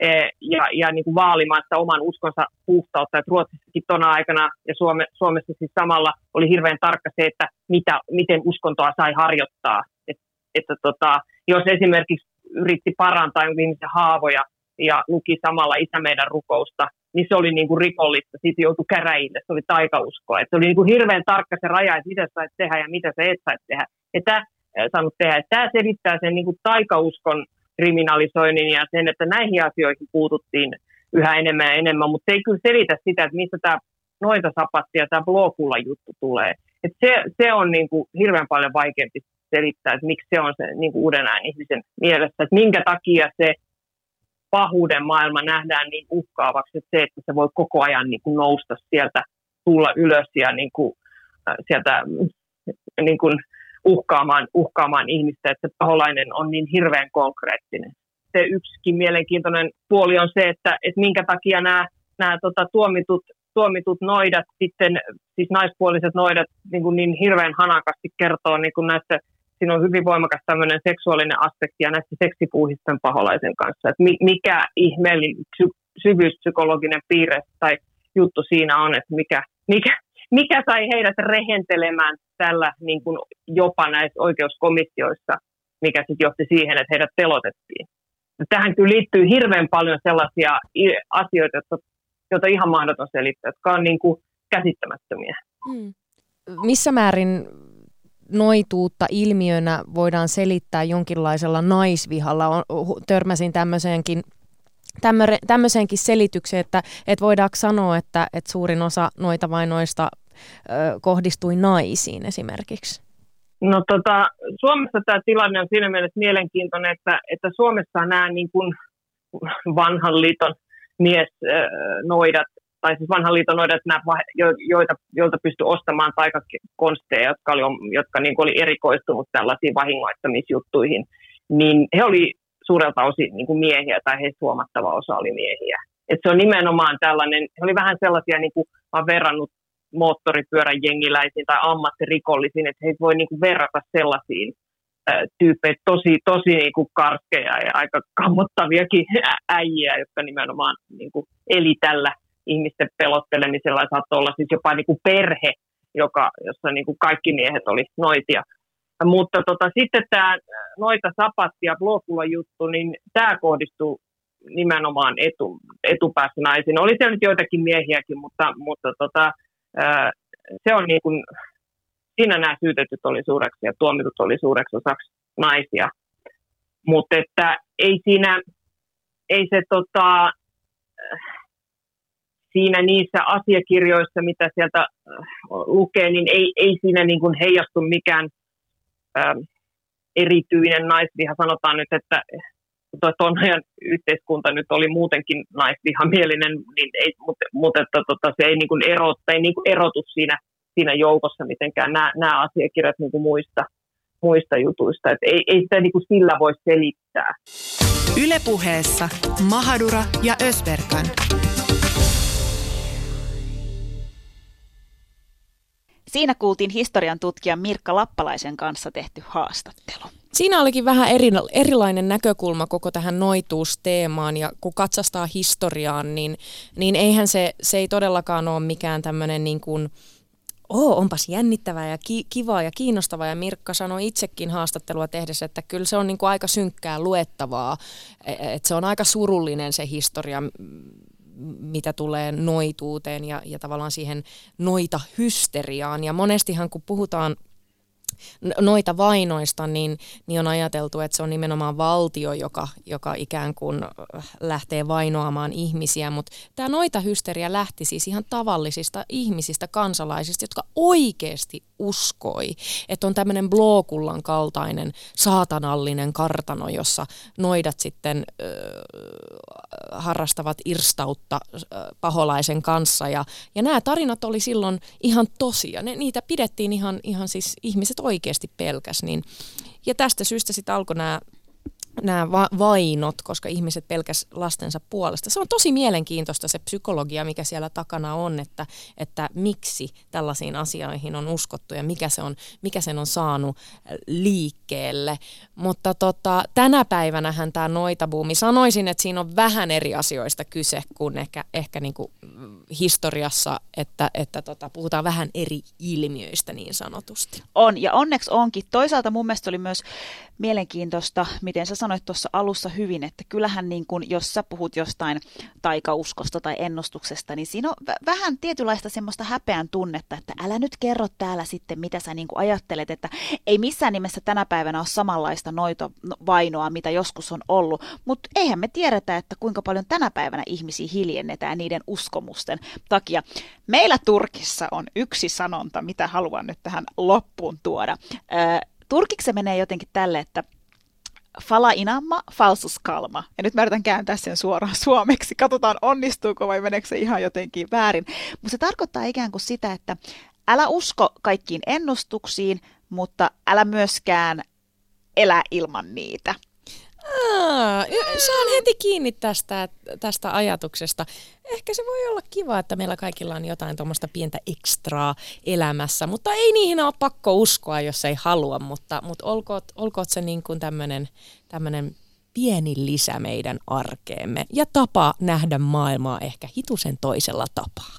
e, ja, ja niin kuin vaalimaan sitä oman uskonsa puhtautta. Et Ruotsissakin tuona aikana ja Suome, Suomessa siis samalla oli hirveän tarkka se, että mitä, miten uskontoa sai harjoittaa. Et, että tota, jos esimerkiksi yritti parantaa ihmisen haavoja ja luki samalla Isä meidän rukousta, niin se oli niin kuin rikollista. Siitä joutui käräjille, se oli taikauskoa. Se oli niin kuin hirveän tarkka se raja, että mitä sait tehdä ja mitä sä et saisi tehdä. Ja tämä, saanut tehdä. Tämä selittää sen niin kuin taikauskon kriminalisoinnin ja sen, että näihin asioihin puututtiin yhä enemmän ja enemmän, mutta se ei kyllä selitä sitä, että mistä tämä noita sapatti ja tämä blokulla juttu tulee. Et se, se on niin kuin hirveän paljon vaikeampi selittää, että miksi se on se niin kuin uuden ajan ihmisen mielessä, että minkä takia se pahuuden maailma nähdään niin uhkaavaksi, että se, että se voi koko ajan niin kuin nousta sieltä, tulla ylös ja niin kuin, äh, sieltä niin kuin uhkaamaan, uhkaamaan ihmistä, että se paholainen on niin hirveän konkreettinen. Se yksikin mielenkiintoinen puoli on se, että, että minkä takia nämä, nämä tota, tuomitut tuomitut noidat, sitten siis naispuoliset noidat niin, kuin niin hirveän hanakasti kertoo niin kuin näistä siinä on hyvin voimakas tämmöinen seksuaalinen aspekti ja näistä seksipuuhisten paholaisen kanssa. Että mikä ihmeellinen psy- syvyyspsykologinen piirre tai juttu siinä on, että mikä, mikä, mikä sai heidät rehentelemään tällä niin kuin jopa näissä oikeuskomissioissa, mikä sitten johti siihen, että heidät pelotettiin. Tähän kyllä liittyy hirveän paljon sellaisia asioita, jotka, joita ihan mahdoton selittää, jotka on niin kuin käsittämättömiä. Hmm. Missä määrin noituutta ilmiönä voidaan selittää jonkinlaisella naisvihalla. Törmäsin tämmöiseenkin tämmöiseenkin selitykseen, että, että voidaanko sanoa, että, että suurin osa noita vainoista ö, kohdistui naisiin esimerkiksi? No tota, Suomessa tämä tilanne on siinä mielessä mielenkiintoinen, että, että Suomessa nämä niin kuin vanhan liiton mies noidat tai siis vanhan liiton noidat, joita, joilta pystyi ostamaan taikakonsteja, jotka oli, jotka niin oli erikoistunut tällaisiin vahingoittamisjuttuihin, niin he oli suurelta osin niin kuin miehiä tai heistä huomattava osa oli miehiä. Et se on nimenomaan tällainen, he oli vähän sellaisia, niin kuin olen verrannut moottoripyörän jengiläisiin tai ammattirikollisiin, että heitä voi niin kuin verrata sellaisiin tyyppejä, tosi, tosi niin kuin karskeja ja aika kammottaviakin äijiä, jotka nimenomaan niin kuin eli tällä ihmisten pelottelemisella saattoi olla siis jopa niin kuin perhe, joka, jossa niin kuin kaikki miehet oli noitia. Mutta tota, sitten tämä noita sapatti ja blokula juttu, niin tämä kohdistuu nimenomaan etu, etupäässä naisiin. Oli siellä nyt joitakin miehiäkin, mutta, mutta tota, se on niin kuin, siinä nämä syytetyt oli suureksi ja tuomitut oli suureksi osaksi naisia. Mutta että ei siinä, ei se tota, siinä niissä asiakirjoissa, mitä sieltä äh, lukee, niin ei, ei siinä niin kuin heijastu mikään ähm, erityinen naisviha. Sanotaan nyt, että tuon ajan yhteiskunta nyt oli muutenkin naisvihamielinen, niin ei, mutta, mutta että, tota, se ei, niin kuin erot, ei niin kuin erotu siinä, siinä joukossa mitenkään nämä, nämä asiakirjat niin kuin muista, muista jutuista. Et ei, ei sitä niin kuin sillä voi selittää. Ylepuheessa Mahadura ja Ösberkan. Siinä kuultiin historian tutkija Mirkka Lappalaisen kanssa tehty haastattelu. Siinä olikin vähän eri, erilainen näkökulma koko tähän noituusteemaan ja kun katsastaa historiaan, niin, niin eihän se, se ei todellakaan ole mikään tämmöinen niin kuin, Oo, onpas jännittävää ja ki- kivaa ja kiinnostavaa. Ja Mirkka sanoi itsekin haastattelua tehdessä, että kyllä se on niin kuin aika synkkää luettavaa. E, että se on aika surullinen se historia, mitä tulee noituuteen ja, ja tavallaan siihen noita hysteriaan. Ja monestihan kun puhutaan noita vainoista, niin, niin on ajateltu, että se on nimenomaan valtio, joka, joka ikään kuin äh, lähtee vainoamaan ihmisiä, mutta tämä noita hysteria lähti siis ihan tavallisista ihmisistä, kansalaisista, jotka oikeasti uskoi, että on tämmöinen Blookullan kaltainen saatanallinen kartano, jossa noidat sitten äh, harrastavat irstautta äh, paholaisen kanssa. Ja, ja nämä tarinat oli silloin ihan tosia. Ne, niitä pidettiin ihan, ihan siis ihmiset oikeasti pelkäs. Niin, ja tästä syystä sitten alkoi nämä nämä va- vainot, koska ihmiset pelkäs lastensa puolesta. Se on tosi mielenkiintoista se psykologia, mikä siellä takana on, että, että miksi tällaisiin asioihin on uskottu ja mikä, se on, mikä sen on saanut liikkeelle. Mutta tota, tänä päivänähän tämä noitabuumi, sanoisin, että siinä on vähän eri asioista kyse kuin ehkä, ehkä niin kuin historiassa, että, että tota, puhutaan vähän eri ilmiöistä niin sanotusti. On, ja onneksi onkin. Toisaalta mun mielestä oli myös mielenkiintoista, miten sä sanoit tuossa alussa hyvin, että kyllähän niin kun, jos sä puhut jostain taikauskosta tai ennustuksesta, niin siinä on v- vähän tietynlaista semmoista häpeän tunnetta, että älä nyt kerro täällä sitten, mitä sä niin ajattelet, että ei missään nimessä tänä päivänä ole samanlaista noito vainoa, mitä joskus on ollut, mutta eihän me tiedetä, että kuinka paljon tänä päivänä ihmisiä hiljennetään niiden uskomusten takia. Meillä Turkissa on yksi sanonta, mitä haluan nyt tähän loppuun tuoda. Turkiksi se menee jotenkin tälle, että fala inamma, falsus kalma. Ja nyt mä yritän kääntää sen suoraan suomeksi. Katsotaan onnistuuko vai meneekö se ihan jotenkin väärin. Mutta se tarkoittaa ikään kuin sitä, että älä usko kaikkiin ennustuksiin, mutta älä myöskään elä ilman niitä. Aa, saan heti kiinni tästä, tästä ajatuksesta. Ehkä se voi olla kiva, että meillä kaikilla on jotain tuommoista pientä ekstraa elämässä, mutta ei niihin ole pakko uskoa, jos ei halua, mutta, mutta olkoot, olkoot se niin kuin tämmöinen pieni lisä meidän arkeemme ja tapa nähdä maailmaa ehkä hitusen toisella tapaa.